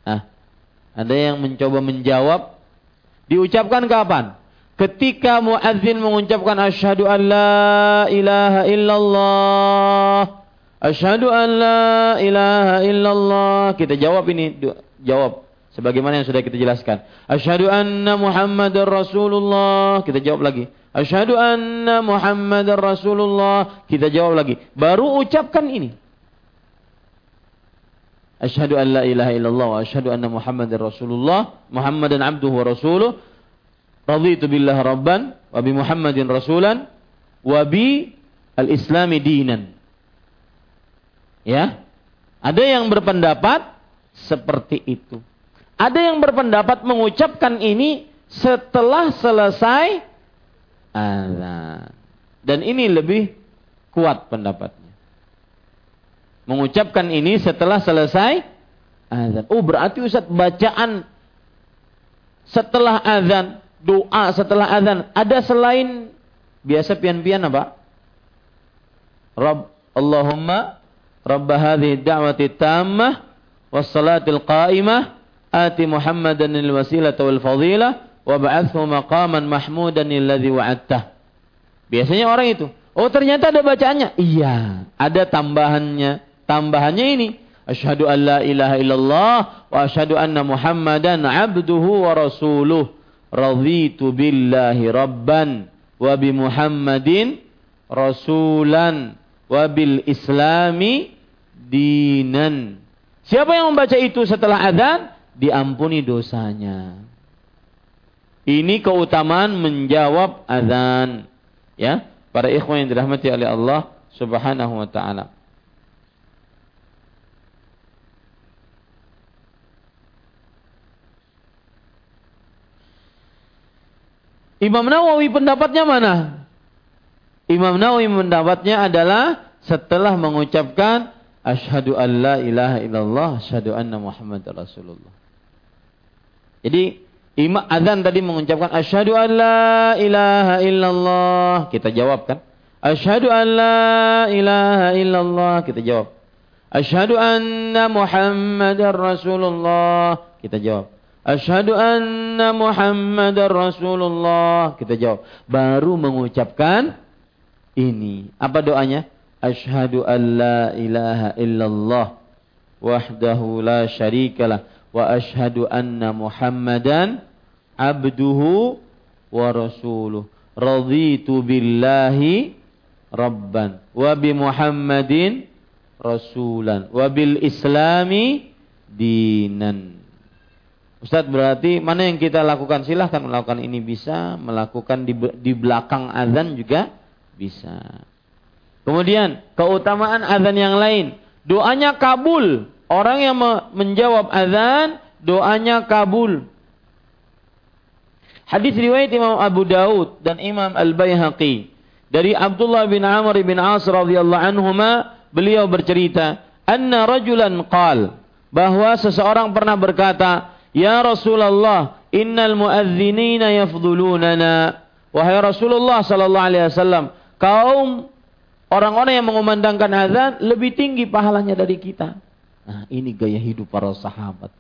Nah ada yang mencoba menjawab Diucapkan kapan? Ketika muadzin mengucapkan asyhadu an la ilaha illallah. Asyhadu an la ilaha illallah. Kita jawab ini, jawab sebagaimana yang sudah kita jelaskan. Asyhadu anna Muhammadar Rasulullah. Kita jawab lagi. Asyhadu anna Muhammadar Rasulullah. Kita jawab lagi. Baru ucapkan ini. Asyhadu an la ilaha illallah wa asyhadu anna Muhammadar Rasulullah, Muhammadan abduhu wa rasuluh. Raditu billah rabban wa bi Muhammadin rasulan wa bi al-islami dinan. Ya. Ada yang berpendapat seperti itu. Ada yang berpendapat mengucapkan ini setelah selesai azan. Dan ini lebih kuat pendapatnya mengucapkan ini setelah selesai azan. Oh, berarti Ustaz bacaan setelah azan, doa setelah azan ada selain biasa pian-pian apa? Rabb Allahumma Rabb hadhihi da'wati tammah was salatil qa'imah ati Muhammadan al wasilata wal fadilah wa ba'athu maqaman mahmudan alladhi wa'adtah. Biasanya orang itu, oh ternyata ada bacaannya. Iya, ada tambahannya Tambahannya ini, asyhadu an la ilaha illallah wa asyhadu anna Muhammadan abduhu wa rasuluh. Raditu billahi rabban wa bi Muhammadin rasulan wa bil islami dinan. Siapa yang membaca itu setelah adzan diampuni dosanya. Ini keutamaan menjawab adzan. Ya, para ikhwan yang dirahmati oleh Allah Subhanahu wa taala. Imam Nawawi pendapatnya mana? Imam Nawawi pendapatnya adalah setelah mengucapkan asyhadu an la ilaha illallah asyhadu anna Muhammad Rasulullah. Jadi imam azan tadi mengucapkan asyhadu an la ilaha illallah, kita jawab kan? Asyhadu an la ilaha illallah, kita jawab. Asyhadu anna Muhammadar Rasulullah, kita jawab. Asyhadu anna Muhammadar Rasulullah. Kita jawab. Baru mengucapkan ini. Apa doanya? Asyhadu an la ilaha illallah wahdahu la syarikalah wa asyhadu anna Muhammadan abduhu wa rasuluh. Raditu billahi rabban wa bi Muhammadin rasulan wa bil islami dinan. Ustaz berarti mana yang kita lakukan? Silahkan melakukan. Ini bisa. Melakukan di, di belakang azan juga bisa. Kemudian keutamaan azan yang lain. Doanya kabul. Orang yang menjawab azan doanya kabul. Hadis riwayat Imam Abu Daud dan Imam Al Baihaqi dari Abdullah bin Amr bin As radhiyallahu anhuma beliau bercerita anna rajulan qal bahwa seseorang pernah berkata Ya Rasulullah, innal muadzinina yafdulunana. Wahai Rasulullah sallallahu alaihi wasallam, kaum orang-orang yang mengumandangkan azan lebih tinggi pahalanya dari kita. Nah, ini gaya hidup para sahabat.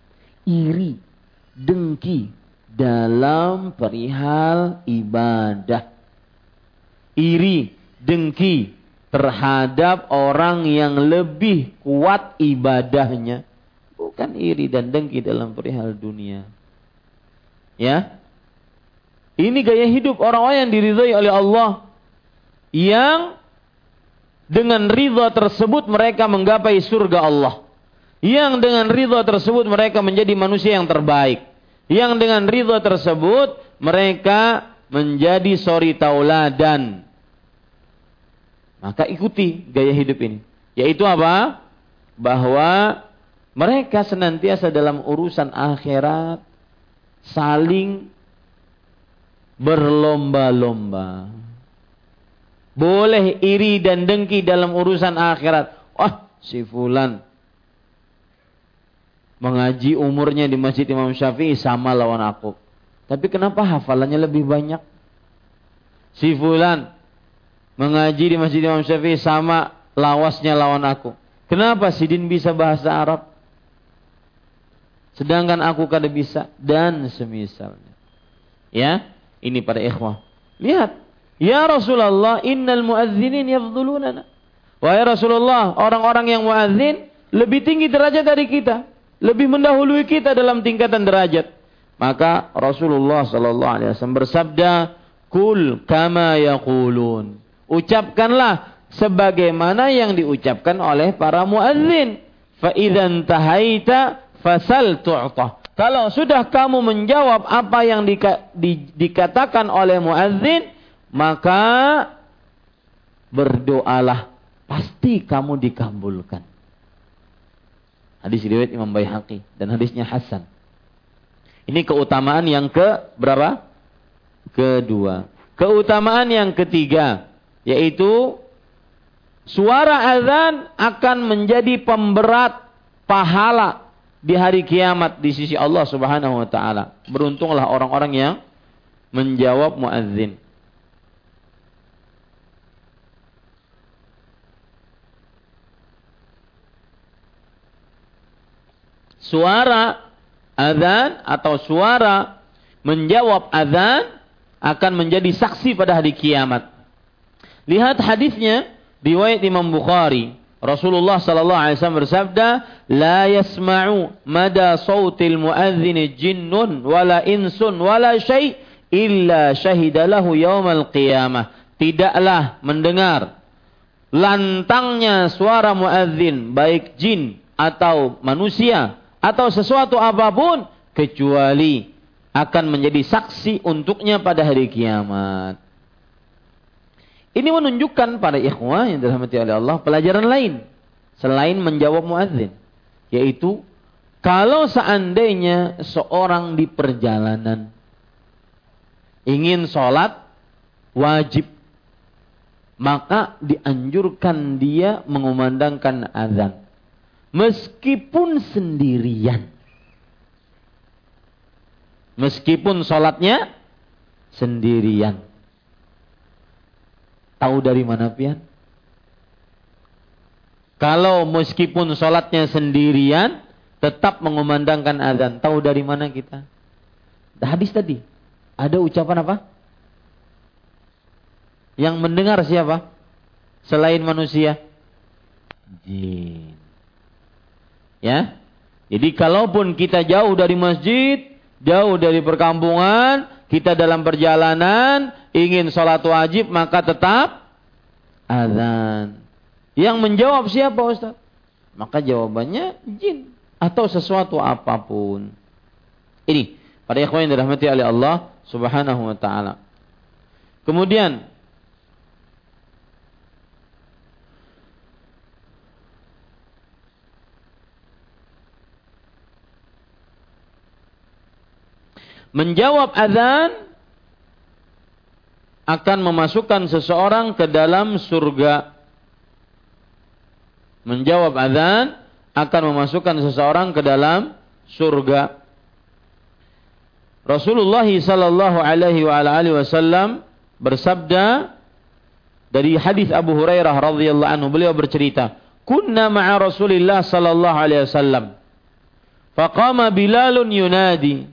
Iri, dengki dalam perihal ibadah. Iri, dengki terhadap orang yang lebih kuat ibadahnya Bukan iri dan dengki dalam perihal dunia. Ya. Ini gaya hidup orang-orang yang diridhai oleh Allah. Yang dengan ridha tersebut mereka menggapai surga Allah. Yang dengan ridha tersebut mereka menjadi manusia yang terbaik. Yang dengan ridha tersebut mereka menjadi sori tauladan. Maka ikuti gaya hidup ini. Yaitu apa? Bahwa mereka senantiasa dalam urusan akhirat saling berlomba-lomba. Boleh iri dan dengki dalam urusan akhirat. Wah, si fulan mengaji umurnya di Masjid Imam Syafi'i sama lawan aku. Tapi kenapa hafalannya lebih banyak? Si fulan mengaji di Masjid Imam Syafi'i sama lawasnya lawan aku. Kenapa Sidin bisa bahasa Arab? Sedangkan aku kada bisa dan semisalnya. Ya, ini para ikhwah. Lihat, ya Rasulullah, innal muadzinin yafdulunana. Wahai Rasulullah, orang-orang yang muadzin lebih tinggi derajat dari kita, lebih mendahului kita dalam tingkatan derajat. Maka Rasulullah sallallahu alaihi wasallam bersabda, "Kul kama yaqulun." ucapkanlah sebagaimana yang diucapkan oleh para muadzin. Fa idzan tahaita fasal tu'ta. Kalau sudah kamu menjawab apa yang di, di, dikatakan oleh muadzin, maka berdoalah, pasti kamu dikabulkan. Hadis riwayat Imam Baihaqi dan hadisnya Hasan. Ini keutamaan yang ke berapa? Kedua. Keutamaan yang ketiga yaitu suara azan akan menjadi pemberat pahala di hari kiamat di sisi Allah Subhanahu wa taala. Beruntunglah orang-orang yang menjawab muadzin. Suara azan atau suara menjawab azan akan menjadi saksi pada hari kiamat. Lihat hadisnya riwayat Imam Bukhari. Rasulullah sallallahu alaihi wasallam bersabda, "La yasma'u mada sautil muadzin jinnun wala insun wala syai' illa syahida lahu yaumal qiyamah." Tidaklah mendengar lantangnya suara muadzin baik jin atau manusia atau sesuatu apa pun kecuali akan menjadi saksi untuknya pada hari kiamat. Ini menunjukkan pada ikhwah yang dirahmati oleh Allah pelajaran lain selain menjawab muadzin yaitu kalau seandainya seorang di perjalanan ingin sholat wajib maka dianjurkan dia mengumandangkan azan. Meskipun sendirian. Meskipun sholatnya sendirian Tahu dari mana pian? Kalau meskipun sholatnya sendirian, tetap mengumandangkan azan. Tahu dari mana kita? Hadis tadi. Ada ucapan apa? Yang mendengar siapa? Selain manusia? Jin. Ya. Jadi kalaupun kita jauh dari masjid, jauh dari perkampungan, kita dalam perjalanan ingin sholat wajib maka tetap azan. Yang menjawab siapa Ustaz? Maka jawabannya jin atau sesuatu apa pun. Ini pada ikhwan yang dirahmati oleh Allah Subhanahu wa taala. Kemudian menjawab azan akan memasukkan seseorang ke dalam surga. Menjawab azan akan memasukkan seseorang ke dalam surga. Rasulullah sallallahu alaihi wa alihi wasallam bersabda dari hadis Abu Hurairah radhiyallahu anhu beliau bercerita, "Kunna ma'a Rasulillah sallallahu alaihi wasallam. Faqama Bilalun yunadi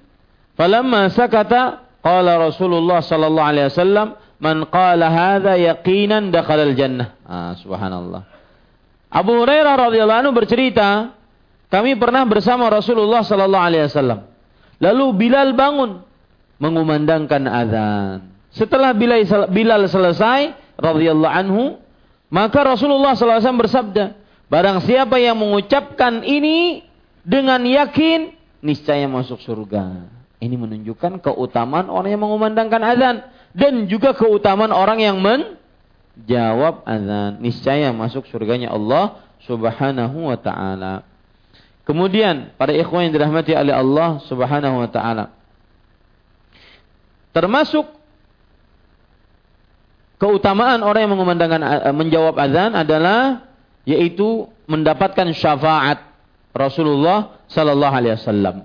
Falamma sakata qala Rasulullah sallallahu alaihi wasallam man qala hadza yaqinan dakhala al-jannah. Ah subhanallah. Abu Hurairah radhiyallahu anhu bercerita, kami pernah bersama Rasulullah sallallahu alaihi wasallam. Lalu Bilal bangun mengumandangkan azan. Setelah Bilal, Bilal selesai radhiyallahu anhu, maka Rasulullah sallallahu alaihi wasallam bersabda, barang siapa yang mengucapkan ini dengan yakin niscaya masuk surga. Ini menunjukkan keutamaan orang yang mengumandangkan azan dan juga keutamaan orang yang men jawab azan. Niscaya masuk surganya Allah Subhanahu wa taala. Kemudian para ikhwan yang dirahmati oleh Allah Subhanahu wa taala. Termasuk keutamaan orang yang mengumandangkan eh, menjawab azan adalah yaitu mendapatkan syafaat Rasulullah sallallahu alaihi wasallam.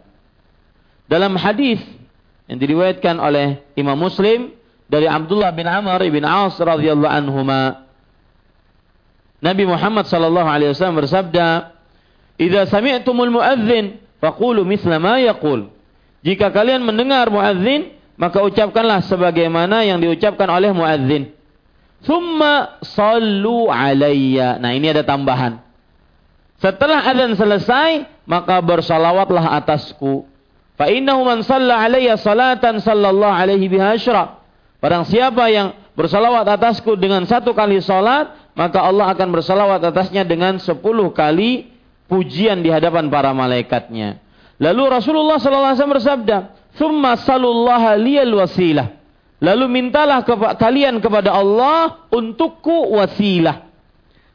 Dalam hadis yang diriwayatkan oleh Imam Muslim dari Abdullah bin Amr bin As radhiyallahu anhuma Nabi Muhammad sallallahu alaihi wasallam bersabda, "Idza sami'tumul muadzin faqulu mithla ma yaqul." Jika kalian mendengar muadzin, maka ucapkanlah sebagaimana yang diucapkan oleh muadzin. Thumma sallu alayya. Nah, ini ada tambahan. Setelah azan selesai, maka bersalawatlah atasku. Fa innahu man shalla alayya salatan sallallahu alaihi biha asyra. Barang siapa yang bersalawat atasku dengan satu kali salat, maka Allah akan bersalawat atasnya dengan sepuluh kali pujian di hadapan para malaikatnya. Lalu Rasulullah SAW bersabda, "Thumma salullaha liyal wasilah." Lalu mintalah kepa kalian kepada Allah untukku wasilah.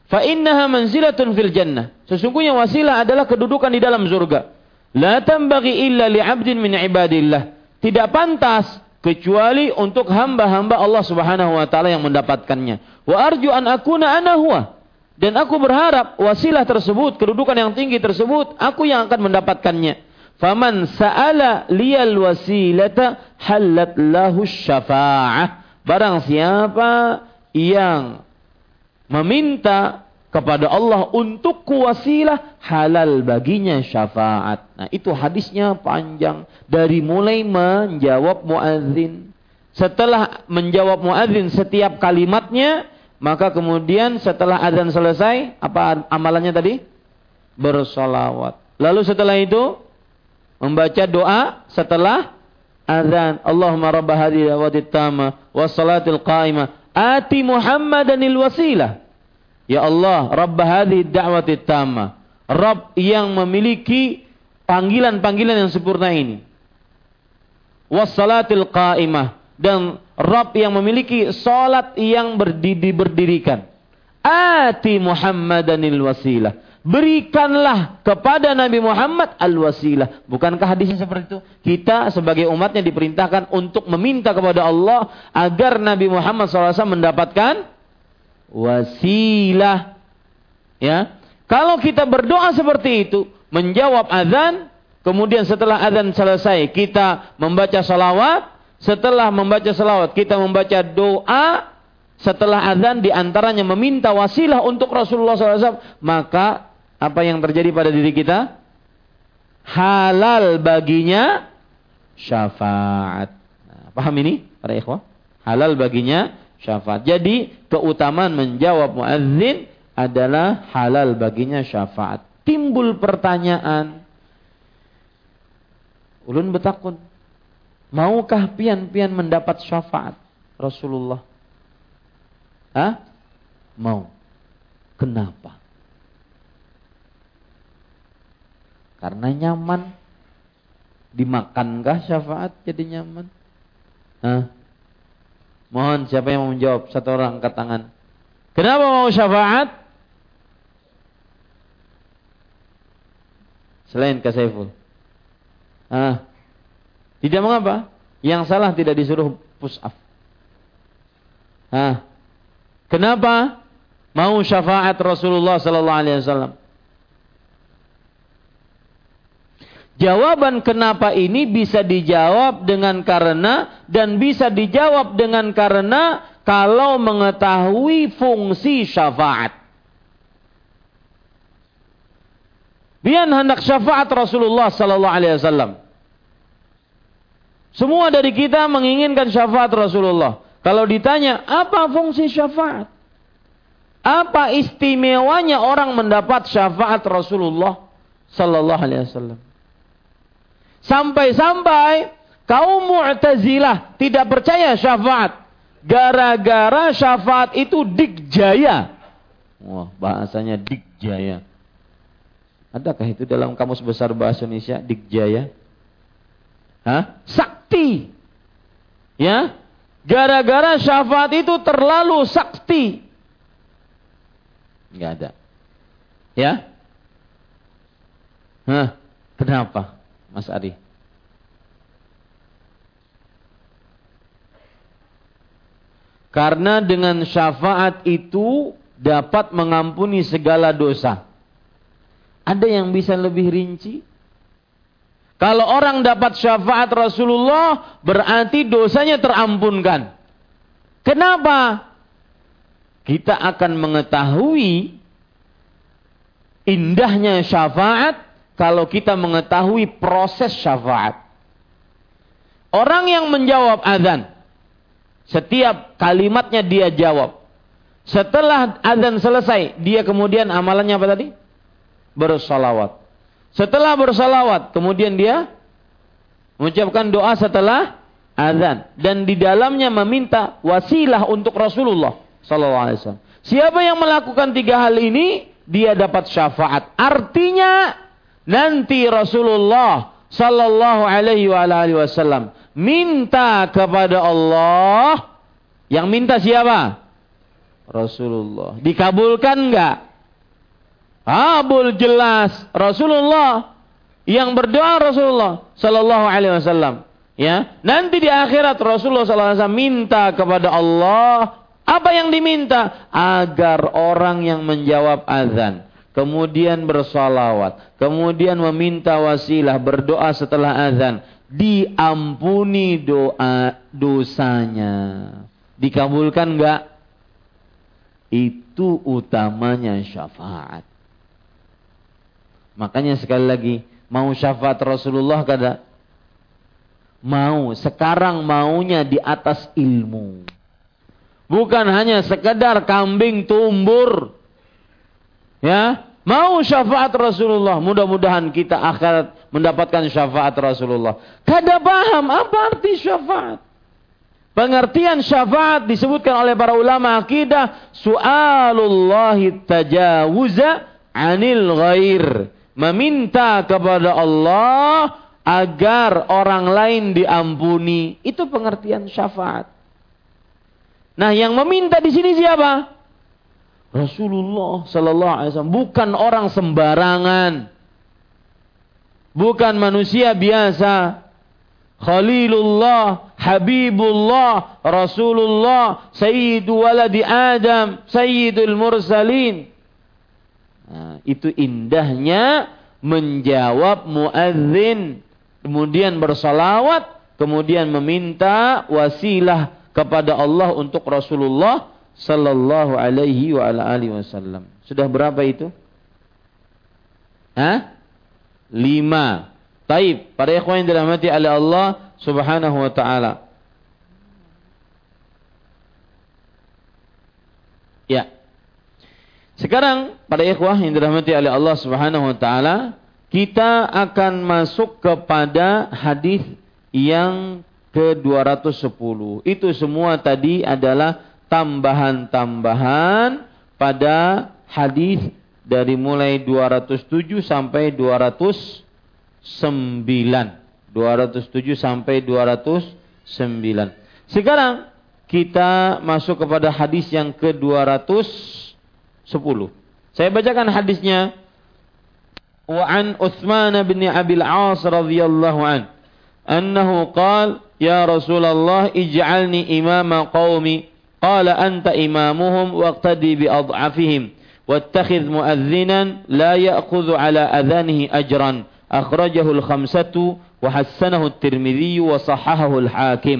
Fa innaha manzilatun fil jannah. Sesungguhnya wasilah adalah kedudukan di dalam surga. La tambagi illa li 'abdin min ibadillah. Tidak pantas kecuali untuk hamba-hamba Allah Subhanahu wa taala yang mendapatkannya. Wa arju an akuna ana huwa. Dan aku berharap wasilah tersebut, kedudukan yang tinggi tersebut, aku yang akan mendapatkannya. Faman sa'ala liyal wasilata halat lahu syafa'ah. Barang siapa yang meminta kepada Allah untuk kuasilah halal baginya syafaat. Nah, itu hadisnya panjang dari mulai menjawab muadzin. Setelah menjawab muadzin setiap kalimatnya, maka kemudian setelah azan selesai, apa amalannya tadi? Bersolawat. Lalu setelah itu membaca doa setelah azan. Allahumma rabb hadhihi dawatit tama was salatil qa'imah ati Muhammadanil wasilah Ya Allah, Rabb hadhihi da'wati tamma. Rabb yang memiliki panggilan-panggilan yang sempurna ini. Wassalatil qa'imah. Dan Rabb yang memiliki salat yang berdiri, berdirikan. Ati Muhammadanil wasilah. Berikanlah kepada Nabi Muhammad al-wasilah. Bukankah hadisnya seperti itu? Kita sebagai umatnya diperintahkan untuk meminta kepada Allah agar Nabi Muhammad SAW mendapatkan wasilah. Ya. Kalau kita berdoa seperti itu, menjawab azan, kemudian setelah azan selesai kita membaca salawat, setelah membaca salawat kita membaca doa, setelah azan di antaranya meminta wasilah untuk Rasulullah SAW, maka apa yang terjadi pada diri kita? Halal baginya syafaat. Nah, paham ini para ikhwah? Halal baginya syafaat. Jadi keutamaan menjawab muadzin adalah halal baginya syafaat. Timbul pertanyaan. Ulun betakun. Maukah pian-pian mendapat syafaat Rasulullah? Hah? Mau. Kenapa? Karena nyaman. Dimakankah syafaat jadi nyaman? Hah? Mohon siapa yang mau menjawab? Satu orang angkat tangan. Kenapa mau syafaat? Selain Saiful. Ah. Tidak mengapa? Yang salah tidak disuruh push up. Ah. Kenapa mau syafaat Rasulullah sallallahu alaihi wasallam? Jawaban kenapa ini bisa dijawab dengan karena dan bisa dijawab dengan karena kalau mengetahui fungsi syafaat. Biar hendak syafaat Rasulullah sallallahu alaihi wasallam. Semua dari kita menginginkan syafaat Rasulullah. Kalau ditanya, apa fungsi syafaat? Apa istimewanya orang mendapat syafaat Rasulullah sallallahu alaihi wasallam? Sampai-sampai kaum Mu'tazilah tidak percaya syafaat. Gara-gara syafaat itu dikjaya. Wah, bahasanya dikjaya. Adakah itu dalam kamus besar bahasa Indonesia dikjaya? Hah? Sakti. Ya. Gara-gara syafaat itu terlalu sakti. Enggak ada. Ya? Hah, kenapa, Mas Ari? Karena dengan syafaat itu dapat mengampuni segala dosa. Ada yang bisa lebih rinci? Kalau orang dapat syafaat Rasulullah, berarti dosanya terampunkan. Kenapa? Kita akan mengetahui indahnya syafaat kalau kita mengetahui proses syafaat. Orang yang menjawab azan, setiap kalimatnya dia jawab. Setelah azan selesai, dia kemudian amalannya apa tadi? Bersalawat. Setelah bersalawat, kemudian dia mengucapkan doa setelah azan dan di dalamnya meminta wasilah untuk Rasulullah sallallahu alaihi wasallam. Siapa yang melakukan tiga hal ini, dia dapat syafaat. Artinya nanti Rasulullah sallallahu alaihi wasallam minta kepada Allah yang minta siapa? Rasulullah. Dikabulkan enggak? Kabul jelas Rasulullah yang berdoa Rasulullah sallallahu alaihi wasallam. Ya, nanti di akhirat Rasulullah sallallahu alaihi wasallam minta kepada Allah apa yang diminta agar orang yang menjawab azan kemudian bersolawat, kemudian meminta wasilah, berdoa setelah azan, diampuni doa dosanya. Dikabulkan enggak? Itu utamanya syafaat. Makanya sekali lagi, mau syafaat Rasulullah kada? Mau, sekarang maunya di atas ilmu. Bukan hanya sekedar kambing tumbur. Ya, Mau syafaat Rasulullah. Mudah-mudahan kita akhirat mendapatkan syafaat Rasulullah. Kada paham apa arti syafaat. Pengertian syafaat disebutkan oleh para ulama akidah. Su'alullahi tajawuza anil ghair. Meminta kepada Allah agar orang lain diampuni. Itu pengertian syafaat. Nah yang meminta di sini siapa? Rasulullah Sallallahu Alaihi Wasallam bukan orang sembarangan, bukan manusia biasa. Khalilullah, Habibullah, Rasulullah, Sayyidu waladi Adam, Sayyidul Mursalin. Nah, itu indahnya menjawab muadzin, kemudian bersalawat, kemudian meminta wasilah kepada Allah untuk Rasulullah sallallahu alaihi wa ala alihi wasallam. Sudah berapa itu? Hah? Lima. Taib. Para ikhwan yang dirahmati oleh Allah subhanahu wa ta'ala. Ya. Sekarang pada ikhwah yang dirahmati oleh Allah Subhanahu wa taala, kita akan masuk kepada hadis yang ke-210. Itu semua tadi adalah tambahan-tambahan pada hadis dari mulai 207 sampai 209. 207 sampai 209. Sekarang kita masuk kepada hadis yang ke-210. Saya bacakan hadisnya. Wa an Uthman bin Abil As radhiyallahu an annahu qala ya Rasulullah ij'alni imama qaumi قال أنت إمامهم واقتدي بأضعفهم واتخذ مؤذنا لا يأخذ على أذانه أجرا أخرجه الخمسة وحسنه الترمذي وصححه الحاكم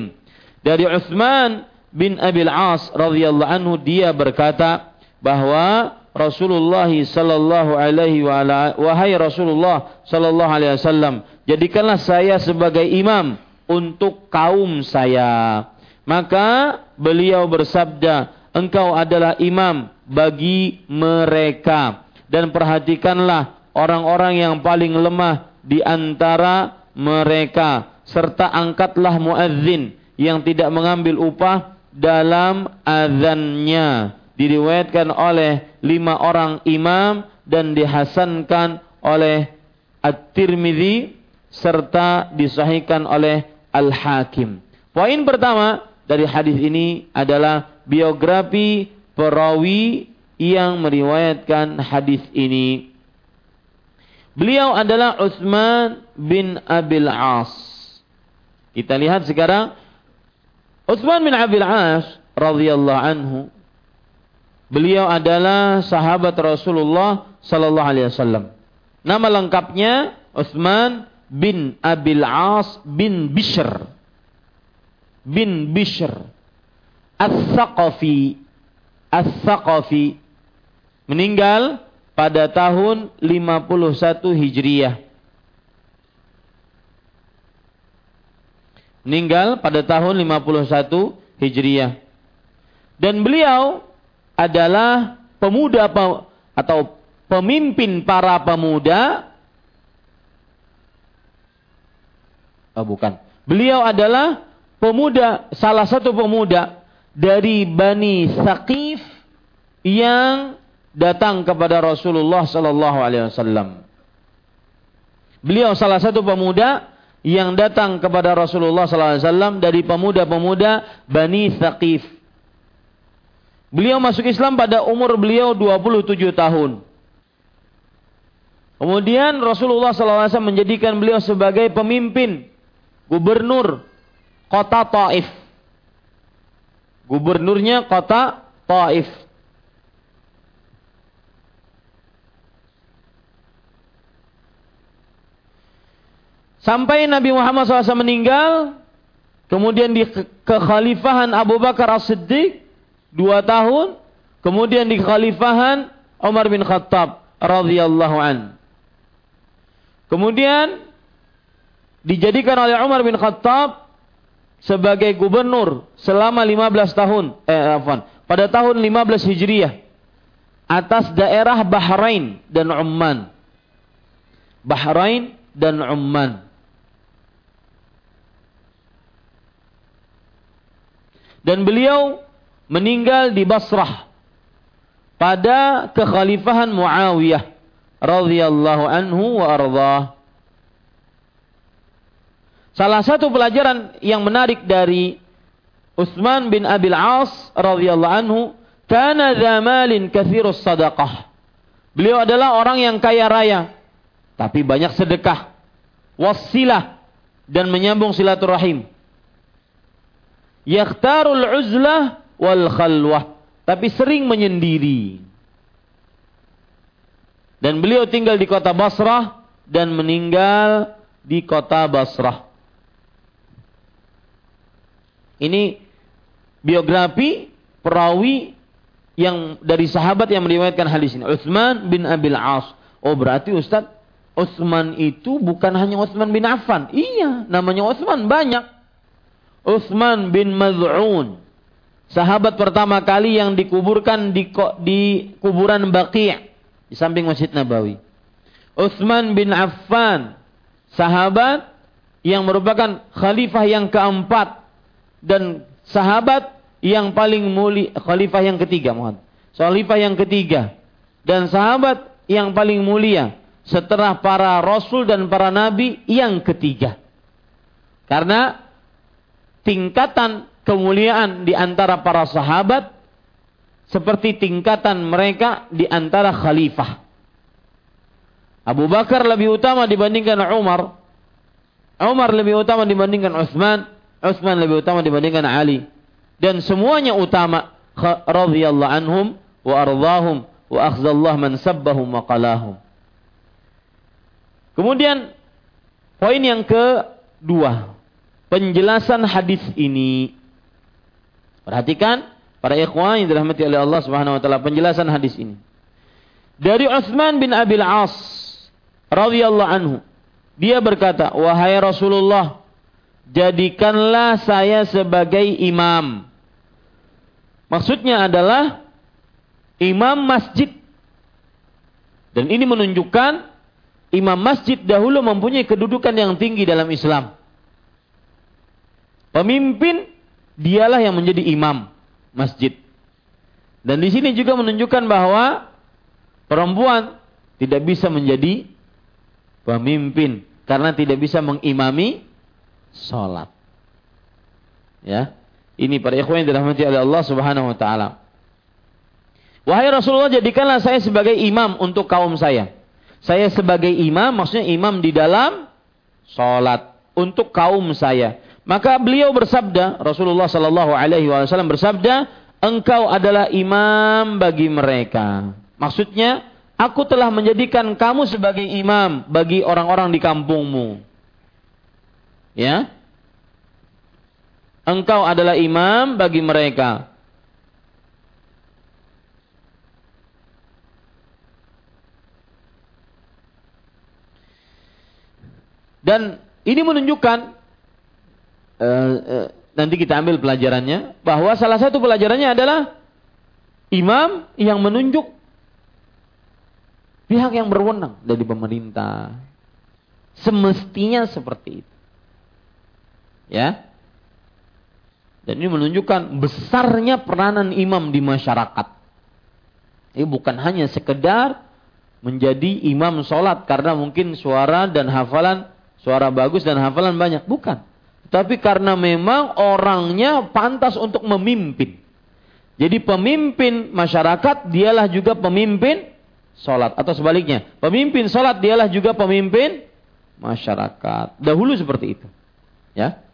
dari Uthman bin Abil As radhiyallahu anhu dia berkata bahwa Rasulullah sallallahu alaihi wa ala, wahai Rasulullah sallallahu alaihi wasallam jadikanlah saya sebagai imam untuk kaum saya maka beliau bersabda, engkau adalah imam bagi mereka. Dan perhatikanlah orang-orang yang paling lemah di antara mereka. Serta angkatlah muadzin yang tidak mengambil upah dalam azannya. Diriwayatkan oleh lima orang imam dan dihasankan oleh At-Tirmidzi serta disahihkan oleh Al-Hakim. Poin pertama, dari hadis ini adalah biografi perawi yang meriwayatkan hadis ini. Beliau adalah Utsman bin Abil As. Kita lihat sekarang Utsman bin Abil As radhiyallahu anhu. Beliau adalah sahabat Rasulullah sallallahu alaihi wasallam. Nama lengkapnya Utsman bin Abil As bin Bishr. Bin Bishr. As-Saqafi. As-Saqafi. Meninggal pada tahun 51 Hijriah. Meninggal pada tahun 51 Hijriah. Dan beliau adalah pemuda atau pemimpin para pemuda. Oh, bukan. Beliau adalah pemuda, salah satu pemuda dari Bani Saqif yang datang kepada Rasulullah sallallahu alaihi wasallam. Beliau salah satu pemuda yang datang kepada Rasulullah sallallahu alaihi wasallam dari pemuda-pemuda Bani Thaqif. Beliau masuk Islam pada umur beliau 27 tahun. Kemudian Rasulullah SAW menjadikan beliau sebagai pemimpin, gubernur kota Taif. Gubernurnya kota Taif. Sampai Nabi Muhammad SAW meninggal, kemudian di kekhalifahan Abu Bakar As-Siddiq dua tahun, kemudian di kekhalifahan Umar bin Khattab radhiyallahu an. Kemudian dijadikan oleh Umar bin Khattab sebagai gubernur selama 15 tahun, eh afwan, pada tahun 15 Hijriah atas daerah Bahrain dan Umman. Bahrain dan Umman. dan beliau meninggal di Basrah pada kekhalifahan Muawiyah radhiyallahu anhu wa ardhah. Salah satu pelajaran yang menarik dari Utsman bin Abil As radhiyallahu anhu, kana dzamalin katsirus sadaqah. Beliau adalah orang yang kaya raya, tapi banyak sedekah, wasilah dan menyambung silaturahim yakhtarul uzlah wal khalwah, tapi sering menyendiri. Dan beliau tinggal di kota Basrah dan meninggal di kota Basrah. Ini biografi perawi yang dari sahabat yang meriwayatkan hadis ini. Utsman bin Abil As. Oh berarti Ustaz, Utsman itu bukan hanya Utsman bin Affan. Iya, namanya Utsman banyak. Utsman bin Maz'un. Sahabat pertama kali yang dikuburkan di, di kuburan Baqi' di samping Masjid Nabawi. Utsman bin Affan, sahabat yang merupakan khalifah yang keempat dan sahabat yang paling mulia, khalifah yang ketiga, mohon. Khalifah yang ketiga dan sahabat yang paling mulia setelah para rasul dan para nabi yang ketiga. Karena tingkatan kemuliaan di antara para sahabat seperti tingkatan mereka di antara khalifah. Abu Bakar lebih utama dibandingkan Umar. Umar lebih utama dibandingkan Utsman. Utsman lebih utama dibandingkan Ali. Dan semuanya utama radhiyallahu anhum wa ardahum wa akhzallah man sabbahum wa qalahum. Kemudian poin yang kedua penjelasan hadis ini. Perhatikan para ikhwan yang dirahmati oleh Allah Subhanahu wa taala penjelasan hadis ini. Dari Utsman bin Abil As radhiyallahu anhu, dia berkata, "Wahai Rasulullah, jadikanlah saya sebagai imam." Maksudnya adalah imam masjid. Dan ini menunjukkan imam masjid dahulu mempunyai kedudukan yang tinggi dalam Islam. Pemimpin dialah yang menjadi imam masjid. Dan di sini juga menunjukkan bahwa perempuan tidak bisa menjadi pemimpin karena tidak bisa mengimami salat. Ya. Ini para ikhwan yang dirahmati oleh Allah Subhanahu wa taala. Wahai Rasulullah, jadikanlah saya sebagai imam untuk kaum saya. Saya sebagai imam, maksudnya imam di dalam sholat untuk kaum saya. Maka beliau bersabda, Rasulullah Shallallahu Alaihi Wasallam bersabda, engkau adalah imam bagi mereka. Maksudnya, aku telah menjadikan kamu sebagai imam bagi orang-orang di kampungmu. Ya, engkau adalah imam bagi mereka. Dan ini menunjukkan uh, uh, nanti kita ambil pelajarannya bahwa salah satu pelajarannya adalah imam yang menunjuk pihak yang berwenang dari pemerintah. Semestinya seperti itu. Ya. Dan ini menunjukkan besarnya peranan imam di masyarakat. Ini bukan hanya sekedar menjadi imam sholat karena mungkin suara dan hafalan suara bagus dan hafalan banyak. Bukan. Tapi karena memang orangnya pantas untuk memimpin. Jadi pemimpin masyarakat dialah juga pemimpin sholat. Atau sebaliknya. Pemimpin sholat dialah juga pemimpin masyarakat. Dahulu seperti itu. Ya.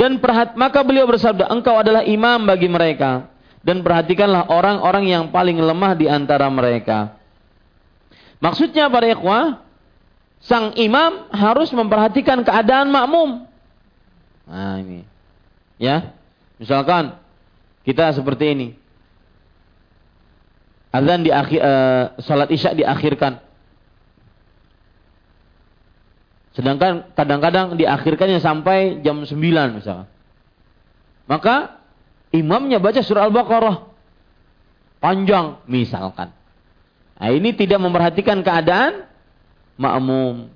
Dan perhat, maka beliau bersabda, engkau adalah imam bagi mereka. Dan perhatikanlah orang-orang yang paling lemah di antara mereka. Maksudnya para ikhwah, sang imam harus memperhatikan keadaan makmum. Nah ini. Ya. Misalkan kita seperti ini. Azan di akhir uh, salat Isya diakhirkan. Sedangkan kadang-kadang diakhirkannya sampai jam 9 misalkan. Maka imamnya baca surah Al-Baqarah panjang misalkan. Nah, ini tidak memperhatikan keadaan makmum.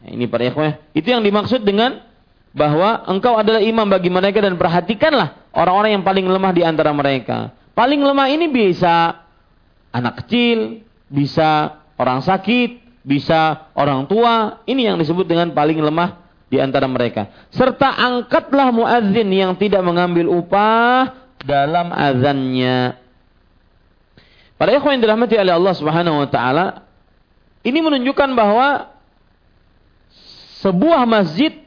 Nah, ini para ikhwah, itu yang dimaksud dengan bahwa engkau adalah imam bagi mereka dan perhatikanlah orang-orang yang paling lemah di antara mereka. Paling lemah ini bisa anak kecil, bisa orang sakit, bisa orang tua. Ini yang disebut dengan paling lemah di antara mereka. Serta angkatlah muadzin yang tidak mengambil upah dalam azannya. Para ikhwan yang dirahmati oleh Allah Subhanahu wa taala, ini menunjukkan bahwa sebuah masjid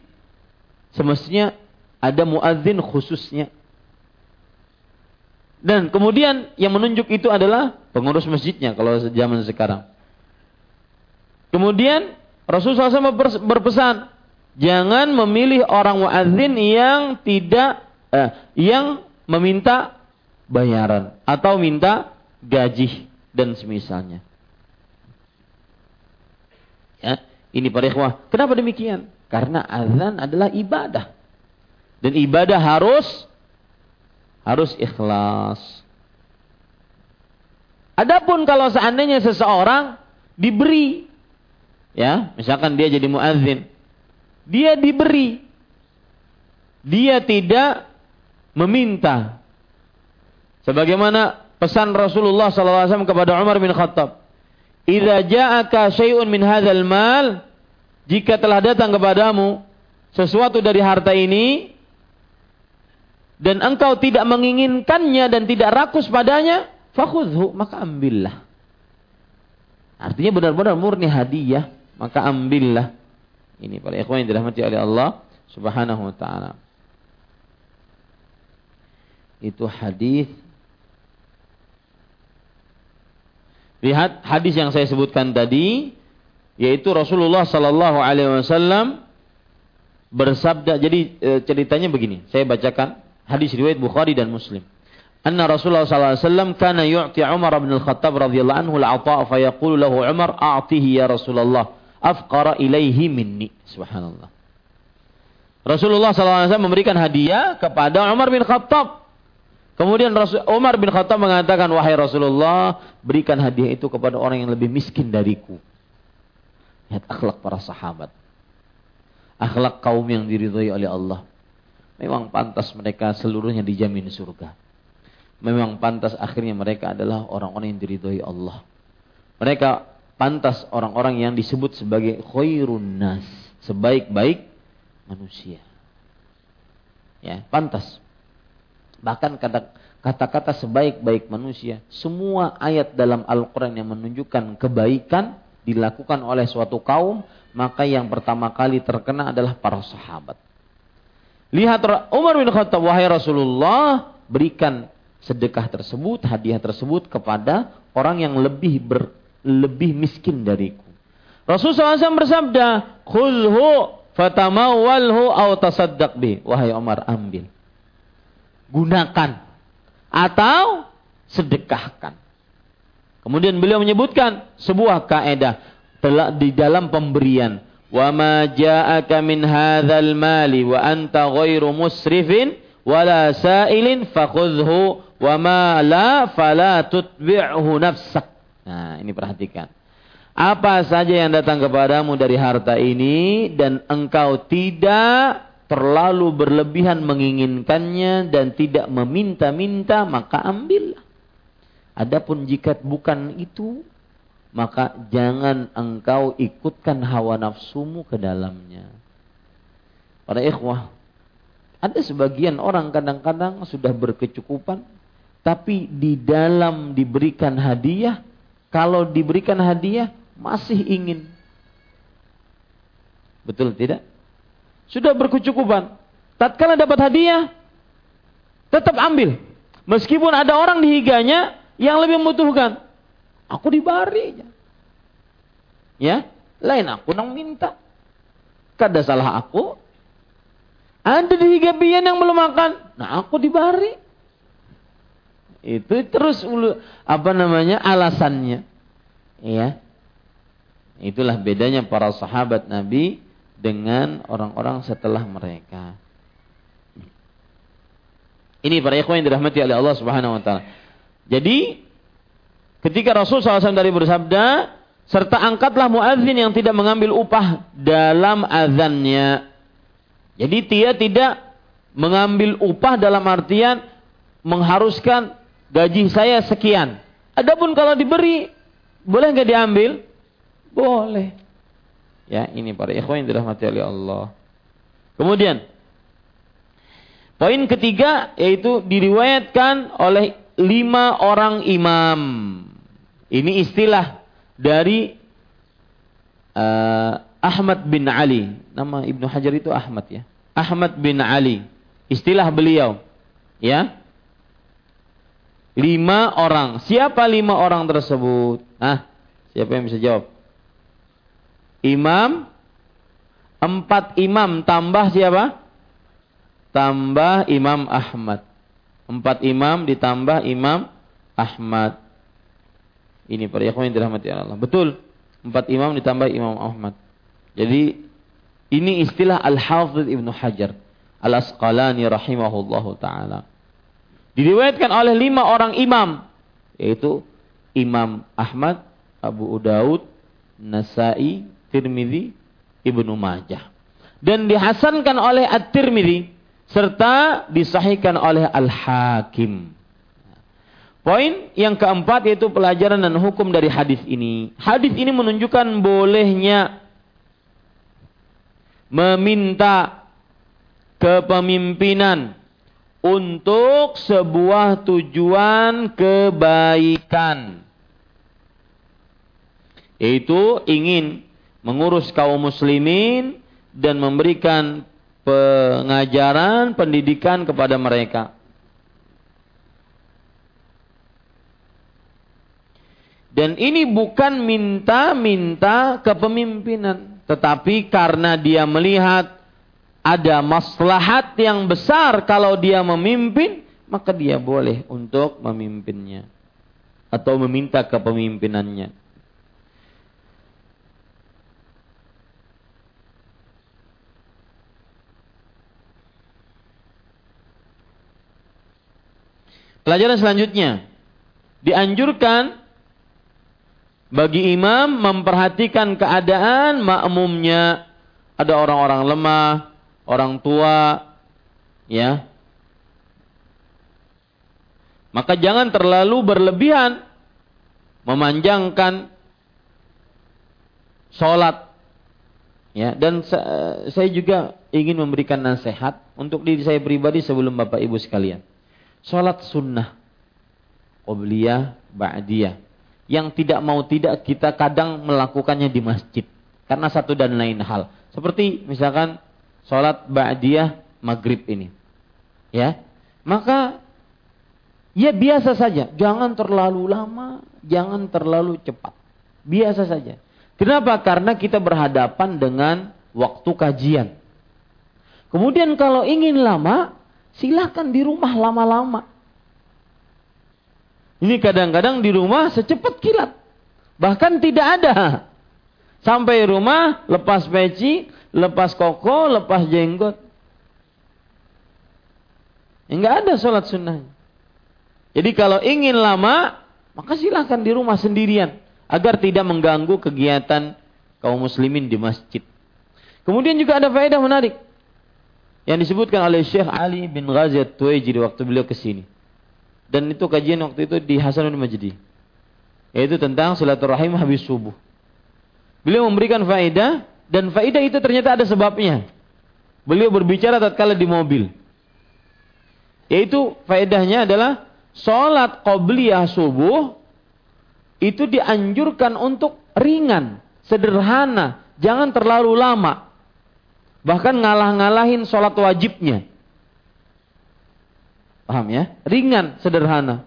semestinya ada muadzin khususnya. Dan kemudian yang menunjuk itu adalah pengurus masjidnya kalau zaman sekarang. Kemudian Rasulullah SAW berpesan, jangan memilih orang muadzin yang tidak eh, yang meminta bayaran atau minta gaji dan semisalnya. Ya, ini para ikhwah. Kenapa demikian? Karena azan adalah ibadah. Dan ibadah harus harus ikhlas. Adapun kalau seandainya seseorang diberi ya, misalkan dia jadi muadzin, dia diberi. Dia tidak meminta. Sebagaimana pesan Rasulullah SAW kepada Umar bin Khattab. Idza ja'aka syai'un min hadzal mal, jika telah datang kepadamu sesuatu dari harta ini dan engkau tidak menginginkannya dan tidak rakus padanya, fakhudhu, maka ambillah. Artinya benar-benar murni hadiah, maka ambillah. Ini para ikhwan yang dirahmati oleh Allah Subhanahu wa taala. Itu hadis Lihat hadis yang saya sebutkan tadi, yaitu Rasulullah Sallallahu Alaihi Wasallam bersabda. Jadi e, ceritanya begini, saya bacakan hadis riwayat Bukhari dan Muslim. Anna Rasulullah sallallahu alaihi wasallam kana yu'ti Umar bin Al-Khattab radhiyallahu anhu al-'ata fa yaqulu lahu Umar a'tihi ya Rasulullah afqara ilaihi minni. Subhanallah. Rasulullah wasallam memberikan hadiah kepada Umar bin Khattab Kemudian Rasul Umar bin Khattab mengatakan, "Wahai Rasulullah, berikan hadiah itu kepada orang yang lebih miskin dariku." Lihat akhlak para sahabat. Akhlak kaum yang diridhoi oleh Allah. Memang pantas mereka seluruhnya dijamin surga. Memang pantas akhirnya mereka adalah orang-orang yang diridhoi Allah. Mereka pantas orang-orang yang disebut sebagai khairun nas, sebaik-baik manusia. Ya, pantas. Bahkan kata-kata sebaik-baik manusia, semua ayat dalam Al-Quran yang menunjukkan kebaikan dilakukan oleh suatu kaum, maka yang pertama kali terkena adalah para sahabat. Lihat Umar bin Khattab, wahai Rasulullah, berikan sedekah tersebut, hadiah tersebut kepada orang yang lebih ber, lebih miskin dariku. Rasulullah SAW bersabda, "Khulhu fatamawwalhu aw tasaddaq bi." Wahai Umar, ambil gunakan atau sedekahkan. Kemudian beliau menyebutkan sebuah kaidah telah di dalam pemberian. Wa ma ja'aka min hadzal mali wa anta ghairu musrifin wala sa'ilin fakhudhu wa ma la fala tutbi'hu nafsak. Nah, ini perhatikan. Apa saja yang datang kepadamu dari harta ini dan engkau tidak terlalu berlebihan menginginkannya dan tidak meminta-minta maka ambillah. Adapun jika bukan itu maka jangan engkau ikutkan hawa nafsumu ke dalamnya. Para ikhwah, ada sebagian orang kadang-kadang sudah berkecukupan tapi di dalam diberikan hadiah kalau diberikan hadiah masih ingin. Betul tidak? Sudah berkecukupan. Tatkala dapat hadiah, tetap ambil. Meskipun ada orang di higanya yang lebih membutuhkan. Aku dibari. Ya, lain aku nang minta. Kada salah aku. Ada di higa bian yang belum makan. Nah aku dibari. Itu terus apa namanya alasannya. Ya. Itulah bedanya para sahabat Nabi dengan orang-orang setelah mereka. Ini para ikhwan yang dirahmati oleh Allah Subhanahu wa taala. Jadi ketika Rasul SAW dari bersabda, serta angkatlah muadzin yang tidak mengambil upah dalam azannya. Jadi dia tidak mengambil upah dalam artian mengharuskan gaji saya sekian. Adapun kalau diberi, boleh nggak diambil? Boleh. Ya, ini para ikhwan yang dirahmati oleh Allah. Kemudian poin ketiga yaitu diriwayatkan oleh lima orang imam. Ini istilah dari uh, Ahmad bin Ali. Nama Ibnu Hajar itu Ahmad ya. Ahmad bin Ali. Istilah beliau. Ya. Lima orang. Siapa lima orang tersebut? Ah, siapa yang bisa jawab? imam empat imam tambah siapa? Tambah Imam Ahmad. Empat imam ditambah Imam Ahmad. Ini para yang dirahmati Allah. Betul. Empat imam ditambah Imam Ahmad. Jadi ini istilah Al-Hafidh Ibnu Hajar Al-Asqalani rahimahullahu taala. Diriwayatkan oleh lima orang imam yaitu Imam Ahmad, Abu Daud, Nasai, Tirmidzi, Ibnu Majah. Dan dihasankan oleh At-Tirmidzi serta disahihkan oleh Al-Hakim. Poin yang keempat yaitu pelajaran dan hukum dari hadis ini. Hadis ini menunjukkan bolehnya meminta kepemimpinan untuk sebuah tujuan kebaikan. Yaitu ingin mengurus kaum muslimin dan memberikan pengajaran, pendidikan kepada mereka. Dan ini bukan minta-minta kepemimpinan, tetapi karena dia melihat ada maslahat yang besar kalau dia memimpin, maka dia boleh untuk memimpinnya atau meminta kepemimpinannya. Pelajaran selanjutnya. Dianjurkan bagi imam memperhatikan keadaan makmumnya. Ada orang-orang lemah, orang tua, ya. Maka jangan terlalu berlebihan memanjangkan sholat. Ya, dan saya juga ingin memberikan nasihat untuk diri saya pribadi sebelum Bapak Ibu sekalian sholat sunnah, qobliyah, ba'diyah. Yang tidak mau tidak kita kadang melakukannya di masjid. Karena satu dan lain hal. Seperti misalkan sholat ba'diyah maghrib ini. Ya, maka ya biasa saja. Jangan terlalu lama, jangan terlalu cepat. Biasa saja. Kenapa? Karena kita berhadapan dengan waktu kajian. Kemudian kalau ingin lama, silahkan di rumah lama-lama. Ini kadang-kadang di rumah secepat kilat. Bahkan tidak ada. Sampai rumah, lepas peci, lepas koko, lepas jenggot. Enggak ada sholat sunnah. Jadi kalau ingin lama, maka silahkan di rumah sendirian. Agar tidak mengganggu kegiatan kaum muslimin di masjid. Kemudian juga ada faedah menarik yang disebutkan oleh Syekh Ali bin Ghazi Tuwaiji waktu beliau ke sini. Dan itu kajian waktu itu di Hasanul Majdi. Yaitu tentang silaturahim habis subuh. Beliau memberikan faedah dan faedah itu ternyata ada sebabnya. Beliau berbicara tatkala di mobil. Yaitu faedahnya adalah sholat qobliyah subuh itu dianjurkan untuk ringan, sederhana, jangan terlalu lama. Bahkan ngalah-ngalahin sholat wajibnya. Paham ya? Ringan, sederhana.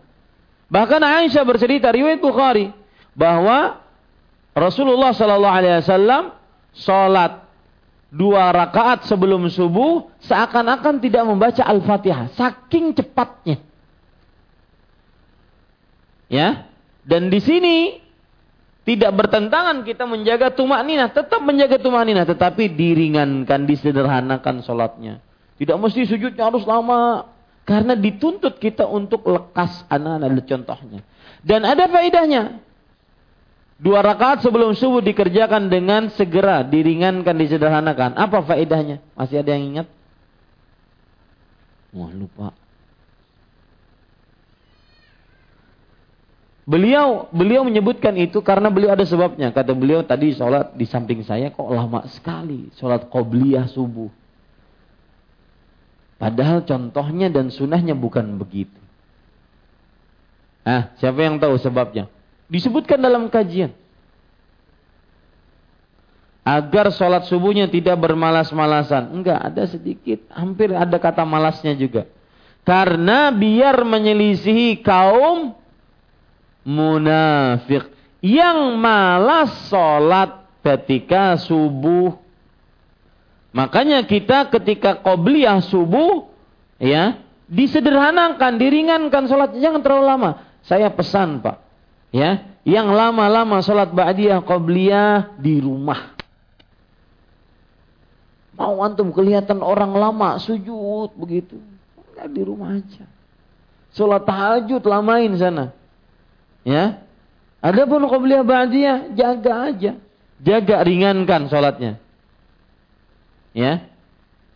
Bahkan Aisyah bercerita riwayat Bukhari bahwa Rasulullah Shallallahu Alaihi Wasallam sholat dua rakaat sebelum subuh seakan-akan tidak membaca Al-Fatihah, saking cepatnya. Ya, dan di sini tidak bertentangan kita menjaga tumak nina, tetap menjaga tumak nina, tetapi diringankan, disederhanakan sholatnya. Tidak mesti sujudnya harus lama, karena dituntut kita untuk lekas anak-anak contohnya. Dan ada faedahnya. Dua rakaat sebelum subuh dikerjakan dengan segera, diringankan, disederhanakan. Apa faedahnya? Masih ada yang ingat? Wah lupa. Beliau beliau menyebutkan itu karena beliau ada sebabnya. Kata beliau tadi sholat di samping saya kok lama sekali. Sholat qobliyah subuh. Padahal contohnya dan sunnahnya bukan begitu. Ah, siapa yang tahu sebabnya? Disebutkan dalam kajian. Agar sholat subuhnya tidak bermalas-malasan. Enggak, ada sedikit. Hampir ada kata malasnya juga. Karena biar menyelisihi kaum munafik yang malas sholat ketika subuh. Makanya kita ketika qobliyah subuh ya disederhanakan, diringankan sholatnya jangan terlalu lama. Saya pesan pak, ya yang lama-lama sholat ba'diyah qobliyah di rumah. Mau antum kelihatan orang lama sujud begitu, enggak di rumah aja. Sholat tahajud lamain sana. Ya. Adapun qobliyah ba'diyah jaga aja. Jaga ringankan sholatnya. Ya.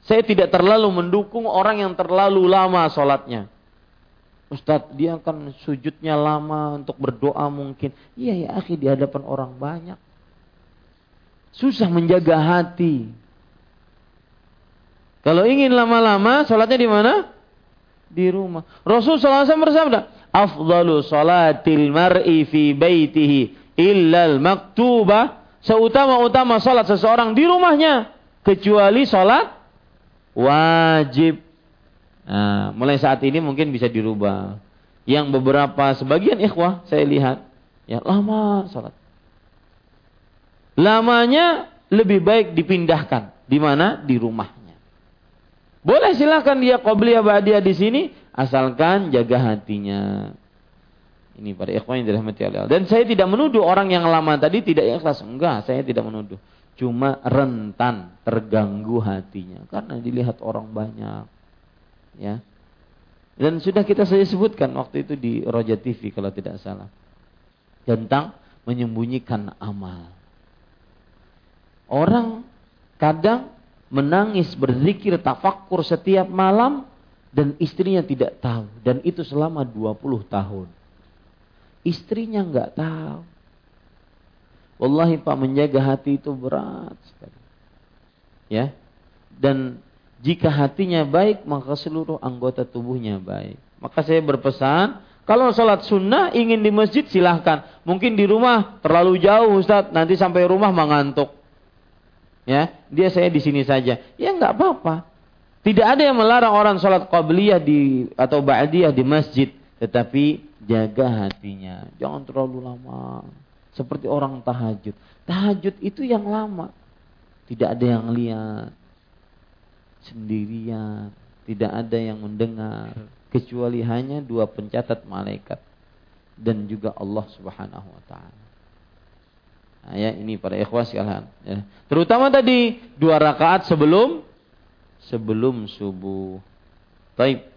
Saya tidak terlalu mendukung orang yang terlalu lama sholatnya. Ustadz, dia akan sujudnya lama untuk berdoa mungkin. Iya ya, akhi di hadapan orang banyak. Susah menjaga hati. Kalau ingin lama-lama, sholatnya di mana? Di rumah. Rasul SAW bersabda, afdalu salatil mar'i fi baitihi illal maktubah seutama-utama salat seseorang di rumahnya kecuali salat wajib. Nah, mulai saat ini mungkin bisa dirubah. Yang beberapa sebagian ikhwah saya lihat ya lama salat. Lamanya lebih baik dipindahkan di mana? Di rumahnya. Boleh silakan dia qobliyah ba'diyah di sini asalkan jaga hatinya. Ini pada ikhwan yang dirahmati Allah. Dan saya tidak menuduh orang yang lama tadi tidak ikhlas. Enggak, saya tidak menuduh. Cuma rentan, terganggu hatinya karena dilihat orang banyak. Ya. Dan sudah kita saya sebutkan waktu itu di Roja TV kalau tidak salah. Tentang menyembunyikan amal. Orang kadang menangis, berzikir, tafakur setiap malam dan istrinya tidak tahu dan itu selama 20 tahun. Istrinya nggak tahu. Wallahi Pak menjaga hati itu berat sekali. Ya. Dan jika hatinya baik maka seluruh anggota tubuhnya baik. Maka saya berpesan, kalau sholat sunnah ingin di masjid silahkan. Mungkin di rumah terlalu jauh Ustaz, nanti sampai rumah mengantuk. Ya, dia saya di sini saja. Ya nggak apa-apa. Tidak ada yang melarang orang sholat qabliyah di atau ba'diyah di masjid, tetapi jaga hatinya, jangan terlalu lama. Seperti orang tahajud. Tahajud itu yang lama. Tidak ada yang lihat. Sendirian. Tidak ada yang mendengar. Kecuali hanya dua pencatat malaikat. Dan juga Allah subhanahu wa ta'ala. Nah, ya ini para ikhwas sekalian. Ya. Terutama tadi dua rakaat sebelum sebelum subuh. Taib.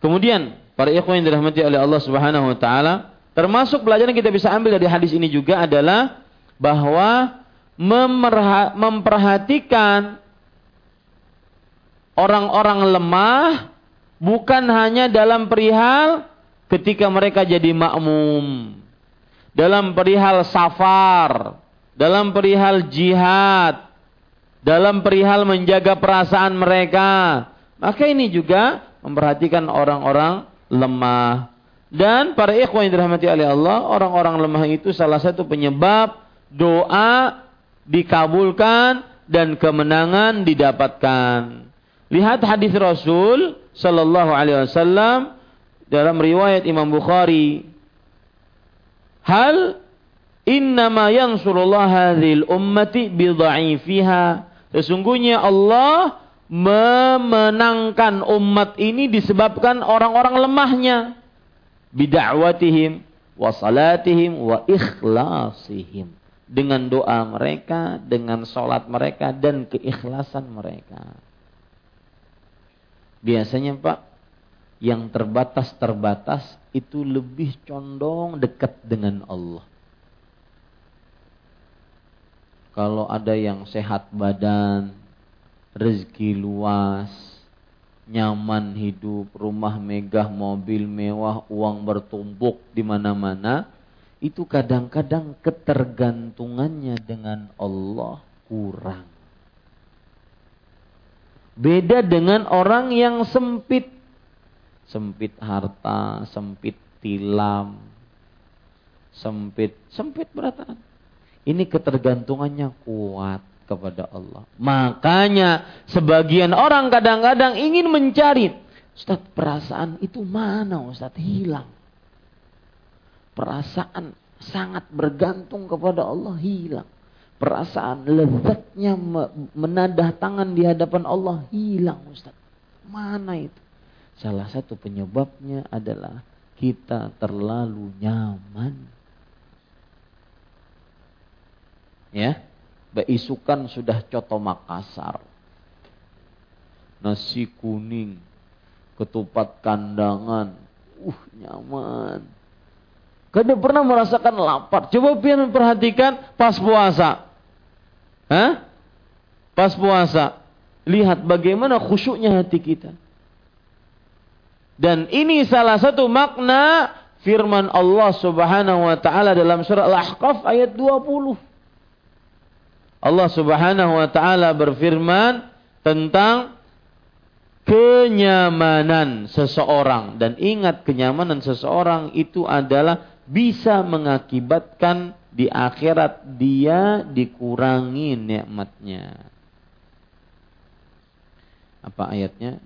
Kemudian para ikhwan yang dirahmati oleh Allah Subhanahu wa taala, Termasuk pelajaran kita bisa ambil dari hadis ini juga adalah bahwa memperhatikan orang-orang lemah bukan hanya dalam perihal ketika mereka jadi makmum, dalam perihal safar, dalam perihal jihad, dalam perihal menjaga perasaan mereka. Maka ini juga memperhatikan orang-orang lemah. Dan para ikhwan yang dirahmati oleh Allah, orang-orang lemah itu salah satu penyebab doa dikabulkan dan kemenangan didapatkan. Lihat hadis Rasul sallallahu alaihi wasallam dalam riwayat Imam Bukhari. Hal innama yansurullah hadhil ummati bidha'ifiha. Sesungguhnya Allah memenangkan umat ini disebabkan orang-orang lemahnya bida'watihim wa salatihim wa ikhlasihim dengan doa mereka, dengan sholat mereka dan keikhlasan mereka. Biasanya Pak, yang terbatas-terbatas itu lebih condong dekat dengan Allah. Kalau ada yang sehat badan, rezeki luas, nyaman hidup, rumah megah, mobil mewah, uang bertumpuk di mana-mana, itu kadang-kadang ketergantungannya dengan Allah kurang. Beda dengan orang yang sempit. Sempit harta, sempit tilam, sempit, sempit berataan. Ini ketergantungannya kuat kepada Allah. Makanya sebagian orang kadang-kadang ingin mencari, Ustaz perasaan itu mana Ustaz hilang. Perasaan sangat bergantung kepada Allah hilang. Perasaan lezatnya menadah tangan di hadapan Allah hilang Ustaz. Mana itu? Salah satu penyebabnya adalah kita terlalu nyaman. Ya, Beisukan sudah coto Makassar. Nasi kuning, ketupat kandangan, uh nyaman. Kada pernah merasakan lapar. Coba pian perhatikan pas puasa. Hah? Pas puasa. Lihat bagaimana khusyuknya hati kita. Dan ini salah satu makna firman Allah Subhanahu wa taala dalam surah Al-Ahqaf ayat 20. Allah Subhanahu wa taala berfirman tentang kenyamanan seseorang dan ingat kenyamanan seseorang itu adalah bisa mengakibatkan di akhirat dia dikurangi nikmatnya. Apa ayatnya?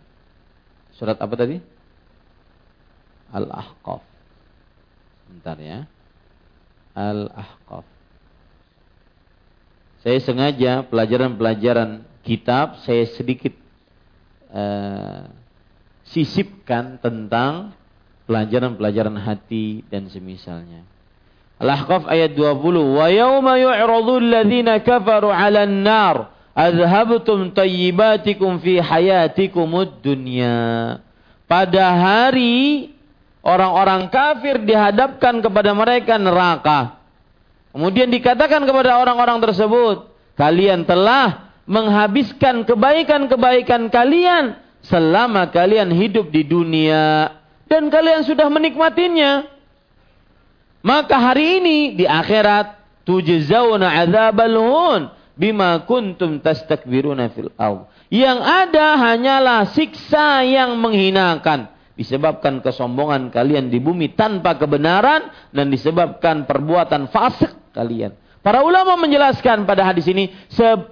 Surat apa tadi? Al-Ahqaf. Bentar ya. Al-Ahqaf. Saya sengaja pelajaran-pelajaran kitab saya sedikit uh, sisipkan tentang pelajaran-pelajaran hati dan semisalnya. Al-Ahqaf ayat 20. Wa yawma yu'radu alladhina kafaru 'alan nar adhabtum tayyibatikum fi hayatikumud dunya. Pada hari orang-orang kafir dihadapkan kepada mereka neraka. Kemudian dikatakan kepada orang-orang tersebut, kalian telah menghabiskan kebaikan-kebaikan kalian selama kalian hidup di dunia dan kalian sudah menikmatinya. Maka hari ini di akhirat tujzauna adzabal hun, bima kuntum tastakbiruna fil ard. Yang ada hanyalah siksa yang menghinakan disebabkan kesombongan kalian di bumi tanpa kebenaran dan disebabkan perbuatan fasik kalian. Para ulama menjelaskan pada hadis ini,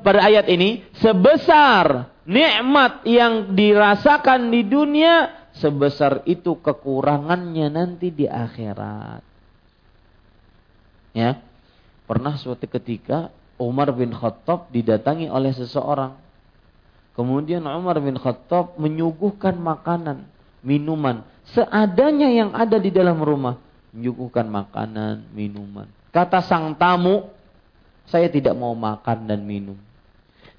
pada ayat ini, sebesar nikmat yang dirasakan di dunia, sebesar itu kekurangannya nanti di akhirat. Ya, pernah suatu ketika Umar bin Khattab didatangi oleh seseorang. Kemudian Umar bin Khattab menyuguhkan makanan, minuman, seadanya yang ada di dalam rumah. Menyuguhkan makanan, minuman. Kata sang tamu, saya tidak mau makan dan minum.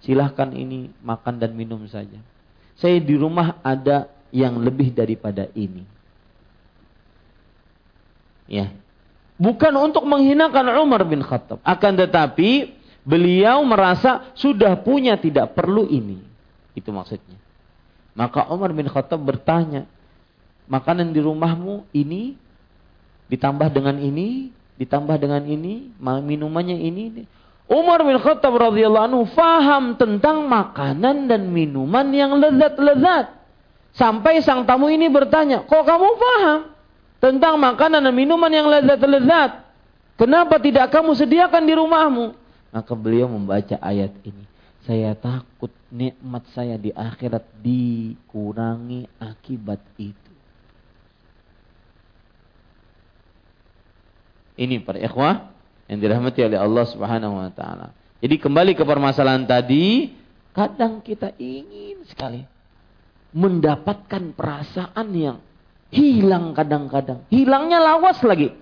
Silahkan ini makan dan minum saja. Saya di rumah ada yang lebih daripada ini. Ya. Bukan untuk menghinakan Umar bin Khattab. Akan tetapi beliau merasa sudah punya tidak perlu ini. Itu maksudnya. Maka Umar bin Khattab bertanya, makanan di rumahmu ini ditambah dengan ini, ditambah dengan ini, minumannya ini. Umar bin Khattab radhiyallahu anhu faham tentang makanan dan minuman yang lezat-lezat. Sampai sang tamu ini bertanya, kok kamu faham tentang makanan dan minuman yang lezat-lezat? Kenapa tidak kamu sediakan di rumahmu? Maka beliau membaca ayat ini. Saya takut nikmat saya di akhirat dikurangi akibat itu. Ini para ikhwah yang dirahmati oleh Allah Subhanahu wa taala. Jadi kembali ke permasalahan tadi, kadang kita ingin sekali mendapatkan perasaan yang hilang kadang-kadang. Hilangnya lawas lagi.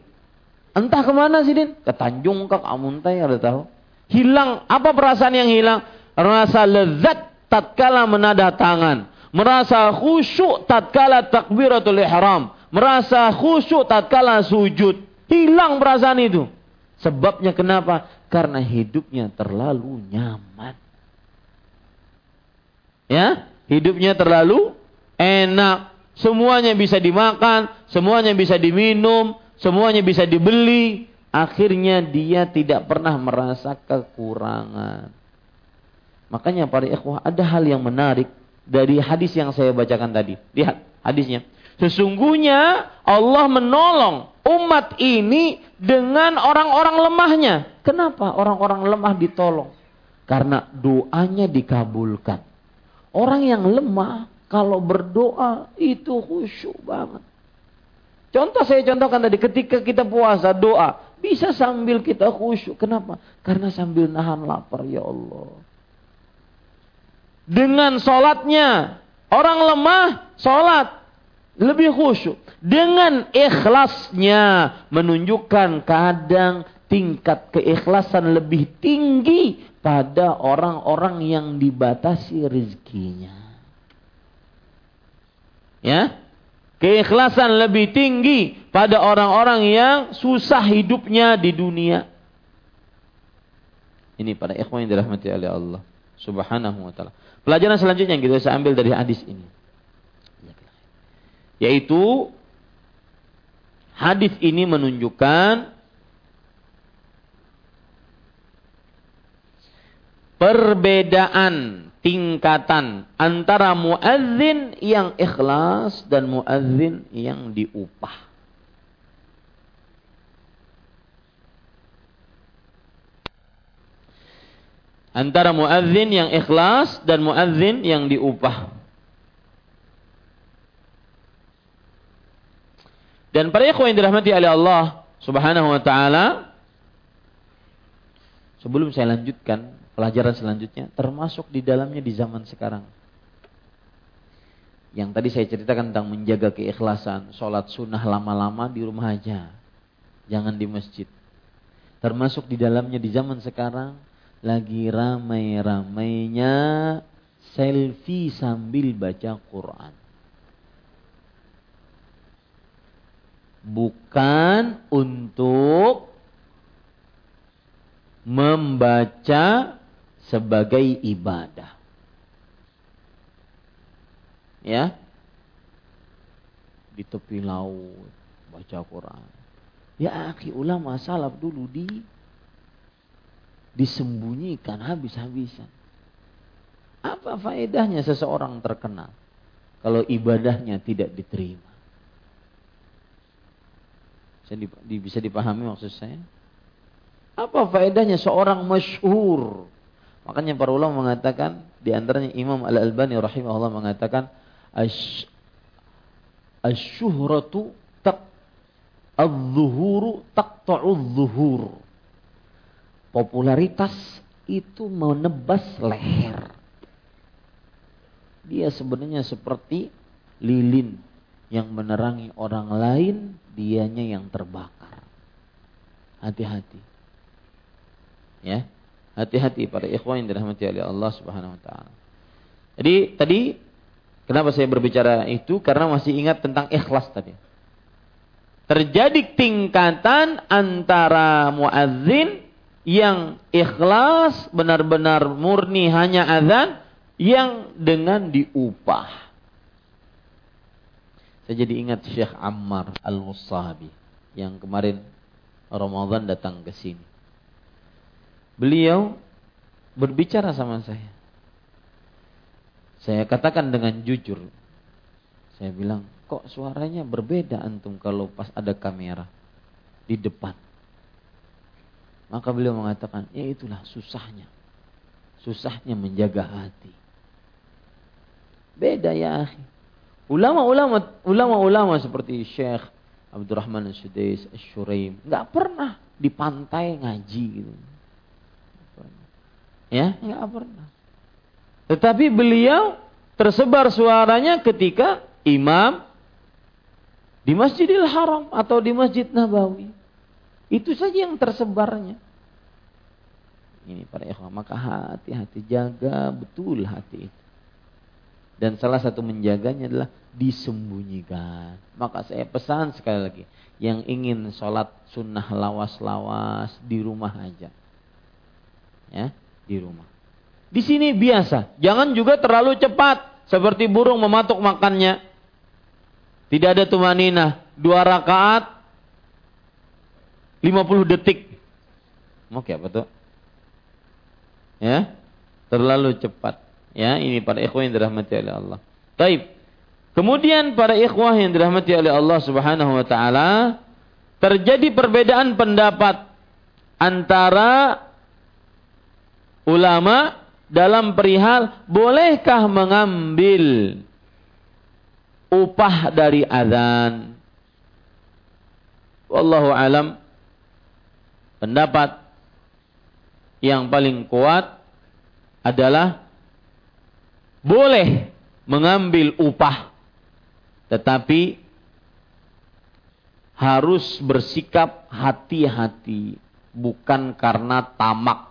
Entah ke mana sih Din? Ke Tanjung ke Amuntai ada tahu. Hilang apa perasaan yang hilang? Rasa lezat tatkala menada tangan. Merasa khusyuk tatkala takbiratul ihram. Merasa khusyuk tatkala sujud. Hilang perasaan itu. Sebabnya kenapa? Karena hidupnya terlalu nyaman. Ya, hidupnya terlalu enak. Semuanya bisa dimakan, semuanya bisa diminum, semuanya bisa dibeli. Akhirnya dia tidak pernah merasa kekurangan. Makanya para ikhwah ada hal yang menarik dari hadis yang saya bacakan tadi. Lihat hadisnya. Sesungguhnya Allah menolong umat ini dengan orang-orang lemahnya. Kenapa orang-orang lemah ditolong? Karena doanya dikabulkan. Orang yang lemah kalau berdoa itu khusyuk banget. Contoh saya contohkan tadi ketika kita puasa doa bisa sambil kita khusyuk. Kenapa? Karena sambil nahan lapar ya Allah. Dengan sholatnya orang lemah sholat lebih khusyuk. Dengan ikhlasnya menunjukkan kadang tingkat keikhlasan lebih tinggi pada orang-orang yang dibatasi rezekinya. Ya, keikhlasan lebih tinggi pada orang-orang yang susah hidupnya di dunia. Ini pada ikhwan yang dirahmati oleh Allah Subhanahu wa taala. Pelajaran selanjutnya yang kita bisa ambil dari hadis ini yaitu hadis ini menunjukkan perbedaan tingkatan antara muadzin yang ikhlas dan muadzin yang diupah. Antara muadzin yang ikhlas dan muadzin yang diupah. Dan para ikhwan yang dirahmati oleh Allah Subhanahu wa taala sebelum saya lanjutkan pelajaran selanjutnya termasuk di dalamnya di zaman sekarang. Yang tadi saya ceritakan tentang menjaga keikhlasan, sholat sunnah lama-lama di rumah aja. Jangan di masjid. Termasuk di dalamnya di zaman sekarang lagi ramai-ramainya selfie sambil baca Quran. Bukan untuk membaca sebagai ibadah. Ya. Di tepi laut baca Quran. Ya akhi ulama salaf dulu di disembunyikan habis-habisan. Apa faedahnya seseorang terkenal kalau ibadahnya tidak diterima? Bisa dipahami maksud saya? Apa faedahnya seorang masyhur? Makanya para ulama mengatakan di antaranya Imam Al-Albani rahimahullah mengatakan asyuhratu tak az-zuhuru taqta'u zuhur Popularitas itu menebas leher. Dia sebenarnya seperti lilin yang menerangi orang lain, dianya yang terbakar. Hati-hati. Ya. Hati-hati para ikhwan yang dirahmati oleh Allah Subhanahu wa taala. Jadi tadi kenapa saya berbicara itu karena masih ingat tentang ikhlas tadi. Terjadi tingkatan antara muadzin yang ikhlas benar-benar murni hanya azan yang dengan diupah. Saya jadi ingat Syekh Ammar Al-Musahabi yang kemarin Ramadan datang ke sini. Beliau berbicara sama saya. Saya katakan dengan jujur. Saya bilang, kok suaranya berbeda antum kalau pas ada kamera di depan. Maka beliau mengatakan, ya itulah susahnya. Susahnya menjaga hati. Beda ya akhi. Ulama-ulama ulama-ulama seperti Syekh Abdurrahman Al-Sudais, Al-Shuraim, nggak pernah di pantai ngaji gitu. Ya, nggak pernah. Tetapi beliau tersebar suaranya ketika imam di Masjidil Haram atau di Masjid Nabawi. Itu saja yang tersebarnya. Ini para ikhwan, maka hati-hati jaga betul hati itu. Dan salah satu menjaganya adalah disembunyikan. Maka saya pesan sekali lagi, yang ingin sholat sunnah lawas-lawas di rumah aja. Ya, di rumah. Di sini biasa, jangan juga terlalu cepat seperti burung mematuk makannya. Tidak ada tumanina, dua rakaat 50 detik. Mau kayak apa tuh? Ya, terlalu cepat. Ya, ini para ikhwah yang dirahmati oleh Allah. Taib. Kemudian para ikhwah yang dirahmati oleh Allah Subhanahu wa taala, terjadi perbedaan pendapat antara ulama dalam perihal bolehkah mengambil upah dari azan. Wallahu alam pendapat yang paling kuat adalah boleh mengambil upah tetapi harus bersikap hati-hati bukan karena tamak.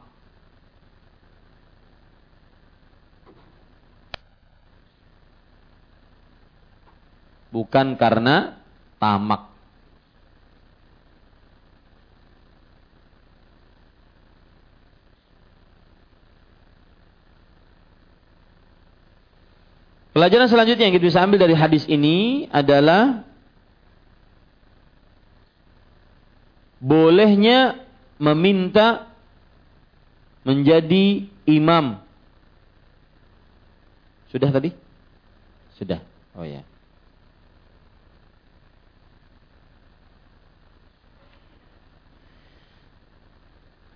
Bukan karena tamak Pelajaran selanjutnya yang kita bisa ambil dari hadis ini adalah bolehnya meminta menjadi imam. Sudah tadi? Sudah. Oh ya.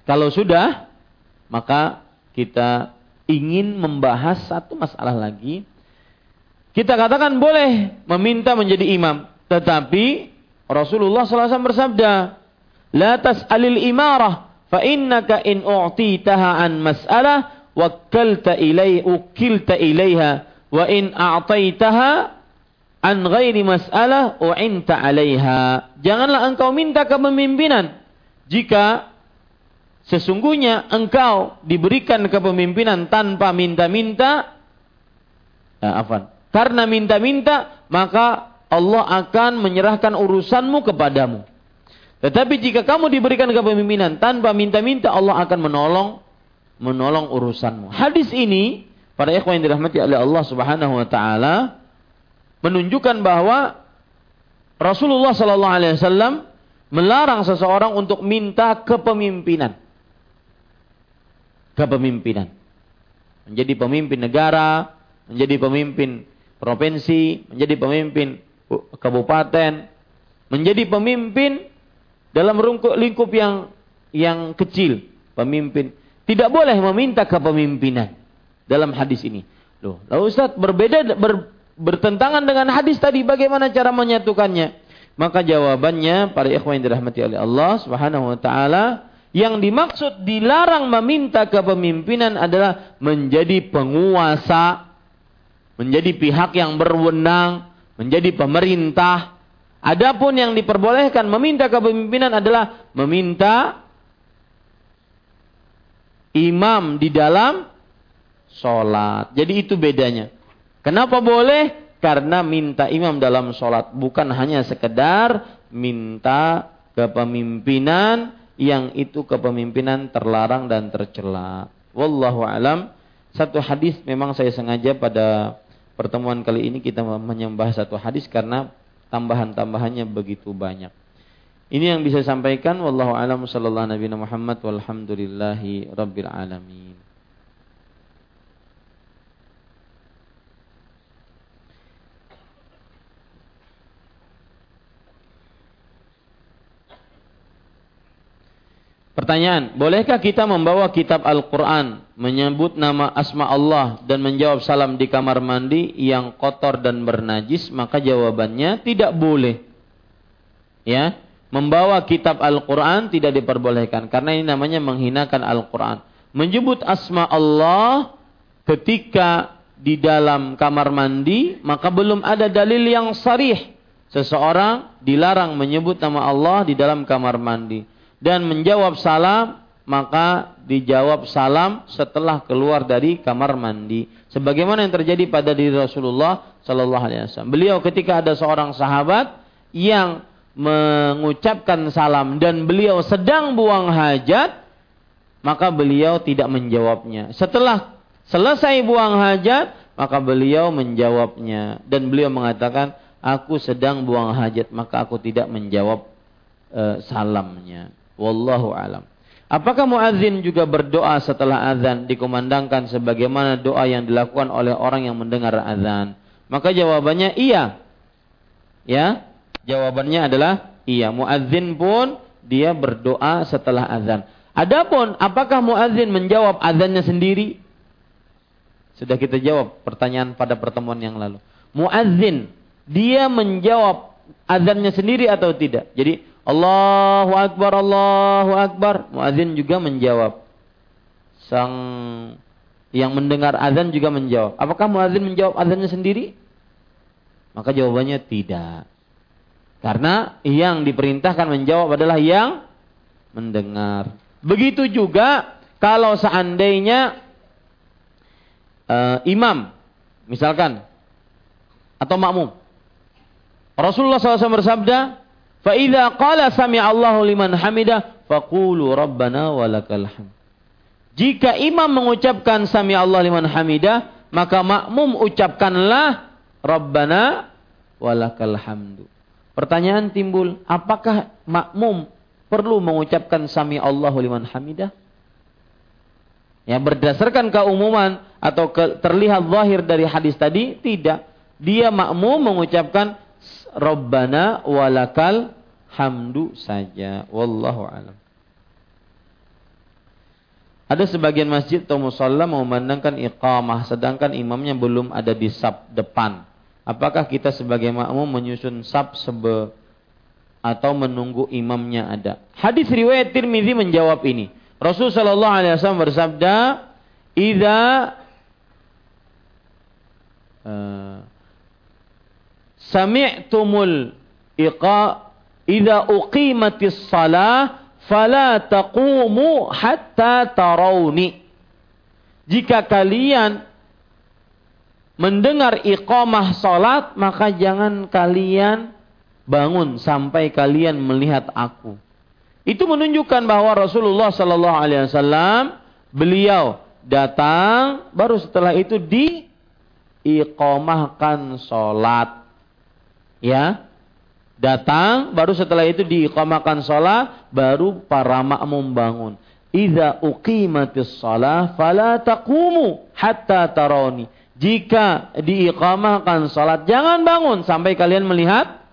Kalau sudah, maka kita ingin membahas satu masalah lagi kita katakan boleh meminta menjadi imam. Tetapi Rasulullah SAW bersabda, La tas'alil imarah, fa innaka in u'titaha an mas'alah, wakkalta ilai, ukilta ilaiha, wa in a'taitaha an ghairi mas'alah, u'inta alaiha. Janganlah engkau minta kepemimpinan. Jika sesungguhnya engkau diberikan kepemimpinan tanpa minta-minta, ya, afan, karena minta-minta, maka Allah akan menyerahkan urusanmu kepadamu. Tetapi jika kamu diberikan kepemimpinan tanpa minta-minta, Allah akan menolong menolong urusanmu. Hadis ini para ikhwan yang dirahmati oleh Allah Subhanahu wa taala menunjukkan bahwa Rasulullah sallallahu alaihi wasallam melarang seseorang untuk minta kepemimpinan. kepemimpinan. Menjadi pemimpin negara, menjadi pemimpin provinsi, menjadi pemimpin kabupaten, menjadi pemimpin dalam lingkup yang yang kecil, pemimpin. Tidak boleh meminta kepemimpinan dalam hadis ini. Loh, lalu Ustaz berbeda ber, bertentangan dengan hadis tadi bagaimana cara menyatukannya? Maka jawabannya para ikhwan yang dirahmati oleh Allah Subhanahu wa taala yang dimaksud dilarang meminta kepemimpinan adalah menjadi penguasa, menjadi pihak yang berwenang, menjadi pemerintah. Adapun yang diperbolehkan meminta kepemimpinan adalah meminta imam di dalam sholat. Jadi itu bedanya. Kenapa boleh? Karena minta imam dalam sholat bukan hanya sekedar minta kepemimpinan yang itu kepemimpinan terlarang dan tercela. Wallahu alam. Satu hadis memang saya sengaja pada pertemuan kali ini kita menyembah satu hadis karena tambahan-tambahannya begitu banyak. Ini yang bisa sampaikan wallahu alam sallallahu nabi Muhammad walhamdulillahi rabbil alamin. Pertanyaan, bolehkah kita membawa kitab Al-Quran, menyebut nama asma Allah dan menjawab salam di kamar mandi yang kotor dan bernajis? Maka jawabannya tidak boleh. Ya, membawa kitab Al-Quran tidak diperbolehkan karena ini namanya menghinakan Al-Quran. Menyebut asma Allah ketika di dalam kamar mandi maka belum ada dalil yang sarih seseorang dilarang menyebut nama Allah di dalam kamar mandi dan menjawab salam maka dijawab salam setelah keluar dari kamar mandi sebagaimana yang terjadi pada diri Rasulullah Shallallahu alaihi wasallam. Beliau ketika ada seorang sahabat yang mengucapkan salam dan beliau sedang buang hajat maka beliau tidak menjawabnya. Setelah selesai buang hajat maka beliau menjawabnya dan beliau mengatakan aku sedang buang hajat maka aku tidak menjawab e, salamnya. Wallahu alam. Apakah muadzin juga berdoa setelah azan dikumandangkan sebagaimana doa yang dilakukan oleh orang yang mendengar azan? Maka jawabannya iya. Ya, jawabannya adalah iya. Muadzin pun dia berdoa setelah azan. Adapun apakah muadzin menjawab azannya sendiri? Sudah kita jawab pertanyaan pada pertemuan yang lalu. Muadzin dia menjawab azannya sendiri atau tidak? Jadi Allahu Akbar, Allahu Akbar. Muadzin juga menjawab. Sang yang mendengar azan juga menjawab. Apakah muadzin menjawab azannya sendiri? Maka jawabannya tidak. Karena yang diperintahkan menjawab adalah yang mendengar. Begitu juga kalau seandainya uh, imam, misalkan, atau makmum. Rasulullah SAW bersabda, Fa idza qala sami Allahu liman hamidah faqulu rabbana walakal hamd. Jika imam mengucapkan sami Allah liman hamidah, maka makmum ucapkanlah rabbana walakal hamdu. Pertanyaan timbul, apakah makmum perlu mengucapkan sami Allahu liman hamidah? Ya berdasarkan keumuman atau ke, terlihat zahir dari hadis tadi tidak. Dia makmum mengucapkan Rabbana walakal hamdu saja. Wallahu alam. Ada sebagian masjid atau musola memandangkan iqamah sedangkan imamnya belum ada di sab depan. Apakah kita sebagai makmum menyusun sab sebe atau menunggu imamnya ada? Hadis riwayat Tirmizi menjawab ini. Rasul sallallahu alaihi wasallam bersabda, "Idza uh, sami'tumul iqa idza uqimatis salah fala taqumu hatta tarawni. Jika kalian mendengar iqamah salat maka jangan kalian bangun sampai kalian melihat aku. Itu menunjukkan bahwa Rasulullah Shallallahu Alaihi Wasallam beliau datang baru setelah itu di iqamahkan salat ya datang baru setelah itu diiqamakan sholat baru para makmum bangun idza uqimatis shalah fala taqumu hatta tarawni. Jika diiqamahkan salat, jangan bangun sampai kalian melihat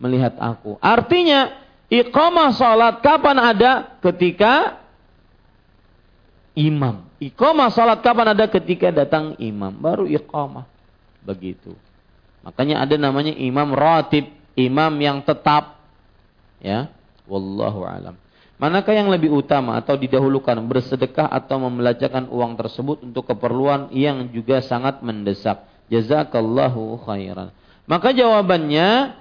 melihat aku. Artinya, iqamah salat kapan ada? Ketika imam. Iqamah salat kapan ada? Ketika datang imam. Baru iqamah. Begitu. Makanya ada namanya imam ratib, imam yang tetap. Ya, wallahu alam. Manakah yang lebih utama atau didahulukan bersedekah atau membelanjakan uang tersebut untuk keperluan yang juga sangat mendesak? Jazakallahu khairan. Maka jawabannya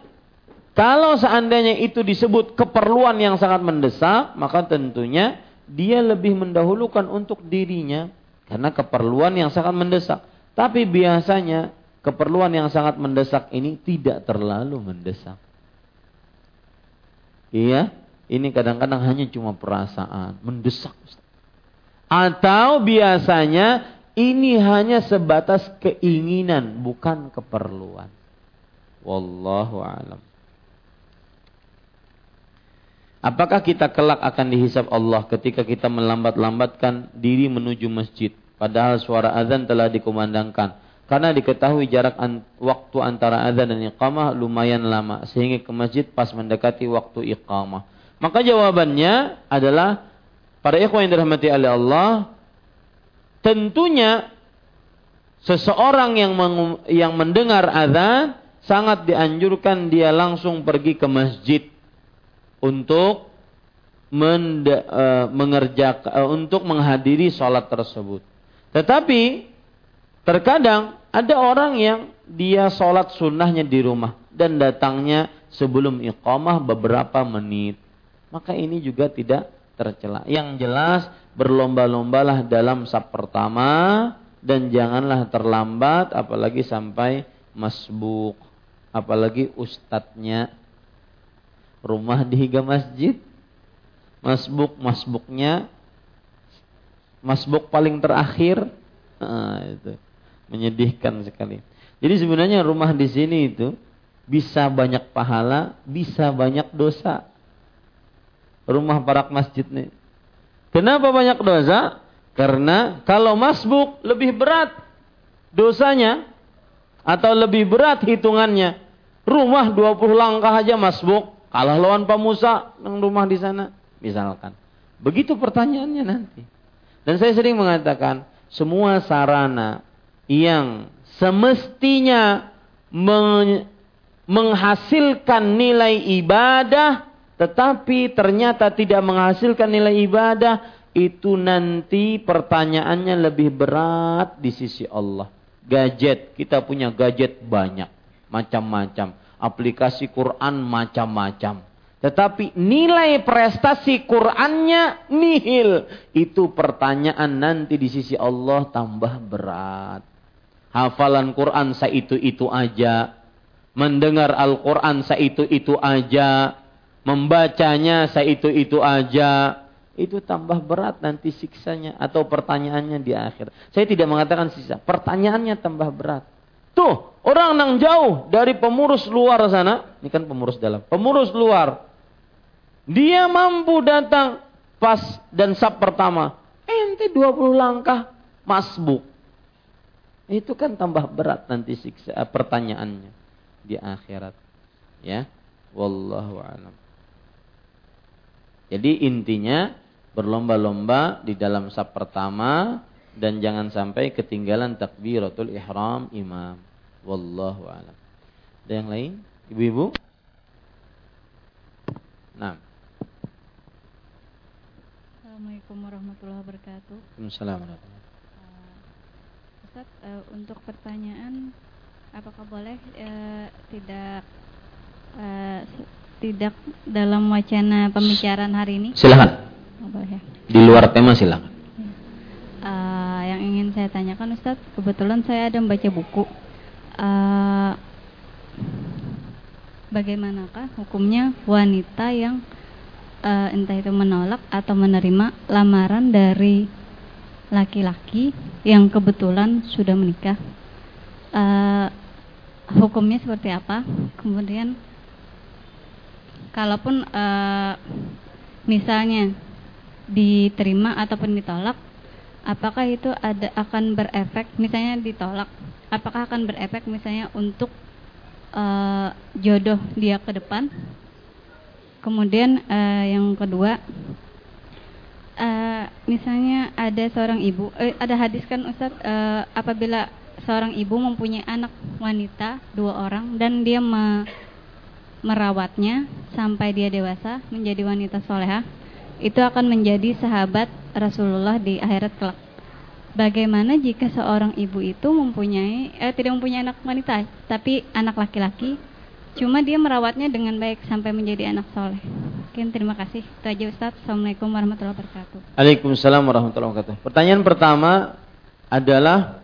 kalau seandainya itu disebut keperluan yang sangat mendesak, maka tentunya dia lebih mendahulukan untuk dirinya karena keperluan yang sangat mendesak. Tapi biasanya keperluan yang sangat mendesak ini tidak terlalu mendesak. Iya, ini kadang-kadang hanya cuma perasaan, mendesak. Atau biasanya ini hanya sebatas keinginan, bukan keperluan. Wallahu alam. Apakah kita kelak akan dihisap Allah ketika kita melambat-lambatkan diri menuju masjid padahal suara azan telah dikumandangkan karena diketahui jarak an waktu antara azan dan iqamah lumayan lama sehingga ke masjid pas mendekati waktu iqamah. Maka jawabannya adalah para ikhwan yang dirahmati oleh Allah, tentunya seseorang yang yang mendengar azan sangat dianjurkan dia langsung pergi ke masjid untuk mende, uh, mengerjakan uh, untuk menghadiri sholat tersebut. Tetapi terkadang ada orang yang dia sholat sunnahnya di rumah dan datangnya sebelum iqamah beberapa menit. Maka ini juga tidak tercela. Yang jelas berlomba-lombalah dalam sab pertama dan janganlah terlambat apalagi sampai masbuk. Apalagi ustadznya. Rumah di higa masjid. Masbuk masbuknya. Masbuk paling terakhir. Nah, itu menyedihkan sekali jadi sebenarnya rumah di sini itu bisa banyak pahala bisa banyak dosa rumah parak masjid nih. Kenapa banyak dosa? Karena kalau masbuk lebih berat dosanya atau lebih berat hitungannya. Rumah 20 langkah aja masbuk, kalah lawan Pak yang rumah di sana, misalkan. Begitu pertanyaannya nanti. Dan saya sering mengatakan, semua sarana yang semestinya menghasilkan nilai ibadah tetapi ternyata tidak menghasilkan nilai ibadah, itu nanti pertanyaannya lebih berat di sisi Allah. Gadget, kita punya gadget banyak, macam-macam. Aplikasi Quran macam-macam. Tetapi nilai prestasi Qurannya nihil. Itu pertanyaan nanti di sisi Allah tambah berat. Hafalan Quran saya itu-itu aja. Mendengar Al-Quran saya itu-itu aja membacanya saya itu-itu aja, itu tambah berat nanti siksanya atau pertanyaannya di akhir. Saya tidak mengatakan sisa, pertanyaannya tambah berat. Tuh, orang yang jauh dari pemurus luar sana, ini kan pemurus dalam, pemurus luar. Dia mampu datang pas dan sab pertama. Ente 20 langkah masbuk. Itu kan tambah berat nanti siksa eh, pertanyaannya di akhirat. Ya. Wallahu a'lam. Jadi intinya berlomba-lomba di dalam sab pertama dan jangan sampai ketinggalan takbiratul ihram imam. Wallahu a'lam. Ada yang lain? Ibu-ibu? Nah. Assalamualaikum warahmatullahi wabarakatuh. Uh, Ustaz, uh, untuk pertanyaan apakah boleh uh, tidak uh, tidak dalam wacana pembicaraan hari ini? Silakan. Oh, ya. Di luar tema silakan. Uh, yang ingin saya tanyakan Ustadz, kebetulan saya ada membaca buku. Uh, bagaimanakah hukumnya wanita yang uh, entah itu menolak atau menerima lamaran dari laki-laki yang kebetulan sudah menikah? Uh, hukumnya seperti apa? Kemudian kalaupun uh, misalnya diterima ataupun ditolak, apakah itu ada akan berefek misalnya ditolak, apakah akan berefek misalnya untuk uh, jodoh dia ke depan? Kemudian uh, yang kedua, uh, misalnya ada seorang ibu, uh, ada hadis kan Ustadz, uh, apabila seorang ibu mempunyai anak wanita dua orang dan dia me merawatnya sampai dia dewasa menjadi wanita soleha itu akan menjadi sahabat Rasulullah di akhirat kelak. Bagaimana jika seorang ibu itu mempunyai eh, tidak mempunyai anak wanita tapi anak laki-laki cuma dia merawatnya dengan baik sampai menjadi anak soleh. Oke, terima kasih. Itu aja Ustaz. Assalamualaikum warahmatullahi wabarakatuh. Waalaikumsalam warahmatullahi wabarakatuh. Pertanyaan pertama adalah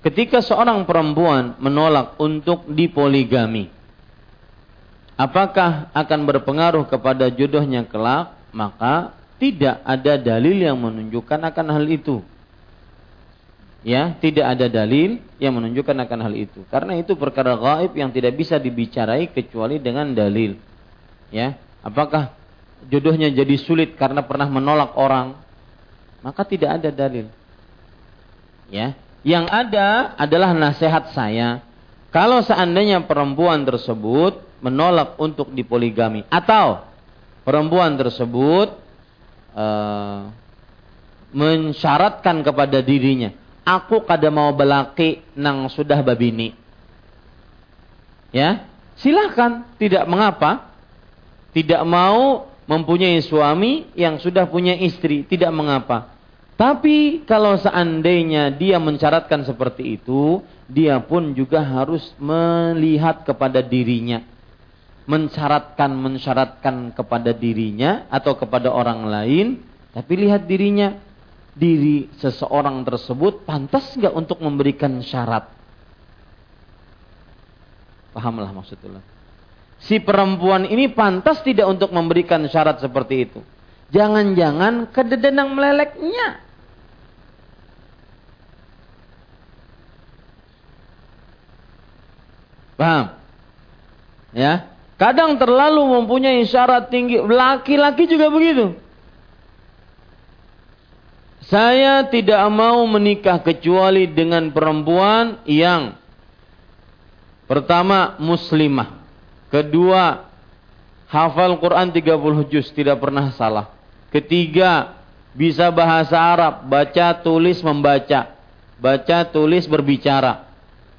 ketika seorang perempuan menolak untuk dipoligami, apakah akan berpengaruh kepada jodohnya kelak? Maka tidak ada dalil yang menunjukkan akan hal itu. Ya, tidak ada dalil yang menunjukkan akan hal itu. Karena itu perkara gaib yang tidak bisa dibicarai kecuali dengan dalil. Ya, apakah jodohnya jadi sulit karena pernah menolak orang? Maka tidak ada dalil. Ya, yang ada adalah nasihat saya. Kalau seandainya perempuan tersebut menolak untuk dipoligami atau perempuan tersebut uh, mensyaratkan kepada dirinya, aku kada mau belaki nang sudah babini. Ya, silahkan, tidak mengapa. Tidak mau mempunyai suami yang sudah punya istri, tidak mengapa. Tapi kalau seandainya dia mencaratkan seperti itu, dia pun juga harus melihat kepada dirinya. Mencaratkan, mensyaratkan kepada dirinya atau kepada orang lain, tapi lihat dirinya. Diri seseorang tersebut pantas nggak untuk memberikan syarat? Pahamlah maksudnya. Si perempuan ini pantas tidak untuk memberikan syarat seperti itu. Jangan-jangan kededenang meleleknya Paham? Ya. Kadang terlalu mempunyai syarat tinggi. Laki-laki juga begitu. Saya tidak mau menikah kecuali dengan perempuan yang pertama muslimah, kedua hafal Quran 30 juz tidak pernah salah. Ketiga bisa bahasa Arab, baca, tulis, membaca. Baca, tulis, berbicara.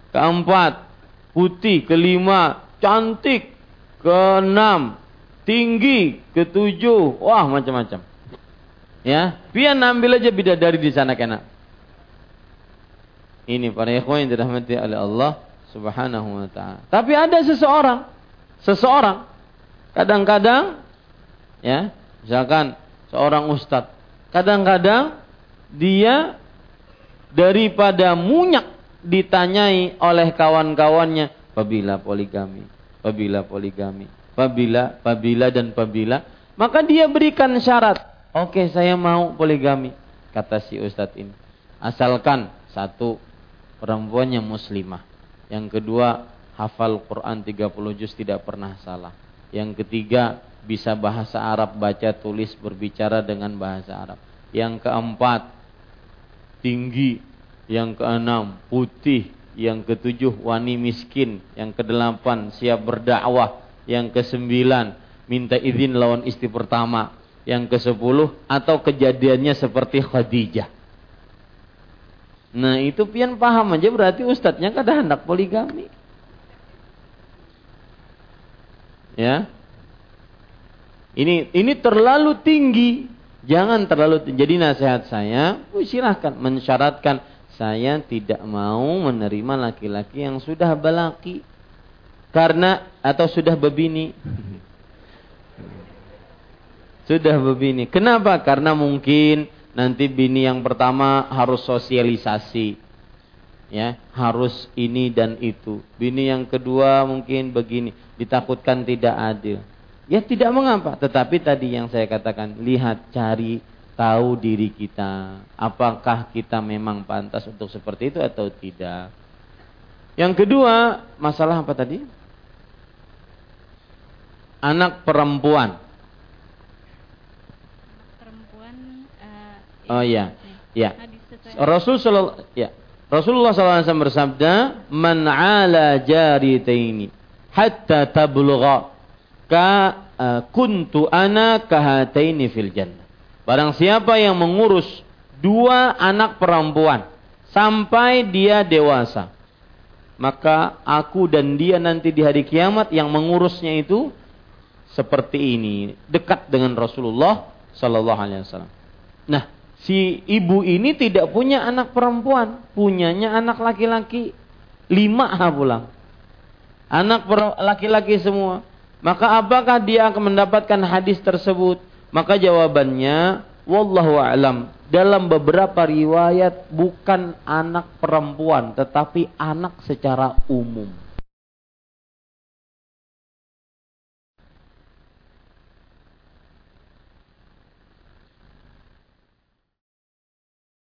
Keempat, putih, kelima cantik, keenam tinggi, ketujuh, wah macam-macam. Ya, pian ambil aja bidadari di sana kena. Ini para ikhwan yang dirahmati oleh Allah Subhanahu wa taala. Tapi ada seseorang, seseorang kadang-kadang ya, misalkan seorang ustadz, kadang-kadang dia daripada munyak ditanyai oleh kawan-kawannya apabila poligami, apabila poligami, apabila, apabila dan apabila, maka dia berikan syarat. Oke, saya mau poligami, kata si ustadz ini. Asalkan satu perempuannya muslimah. Yang kedua, hafal Quran 30 juz tidak pernah salah. Yang ketiga, bisa bahasa Arab, baca, tulis, berbicara dengan bahasa Arab. Yang keempat, tinggi yang keenam putih, yang ketujuh wani miskin, yang kedelapan siap berdakwah, yang kesembilan minta izin lawan istri pertama, yang kesepuluh atau kejadiannya seperti Khadijah. Nah itu pian paham aja berarti ustadznya kada hendak poligami. Ya. Ini ini terlalu tinggi. Jangan terlalu tinggi. Jadi nasihat saya, silahkan. Mensyaratkan saya tidak mau menerima laki-laki yang sudah balaki. Karena atau sudah bebini. Sudah bebini. Kenapa? Karena mungkin nanti bini yang pertama harus sosialisasi. Ya harus ini dan itu. Bini yang kedua mungkin begini ditakutkan tidak adil ya tidak mengapa tetapi tadi yang saya katakan lihat cari tahu diri kita, apakah kita memang pantas untuk seperti itu atau tidak. Yang kedua, masalah apa tadi? Anak perempuan. Perempuan Oh iya. Ya. Rasul sallallahu ya. Rasulullah SAW bersabda, "Man 'ala jaritaini hatta tablugha ka uh, kuntu ana kahataini fil jannah." Barang siapa yang mengurus dua anak perempuan sampai dia dewasa, maka aku dan dia nanti di hari kiamat yang mengurusnya itu seperti ini, dekat dengan Rasulullah sallallahu alaihi wasallam. Nah, si ibu ini tidak punya anak perempuan, punyanya anak laki-laki lima ha pulang. Anak laki-laki semua. Maka apakah dia akan mendapatkan hadis tersebut? Maka jawabannya wallahu alam. Dalam beberapa riwayat bukan anak perempuan tetapi anak secara umum.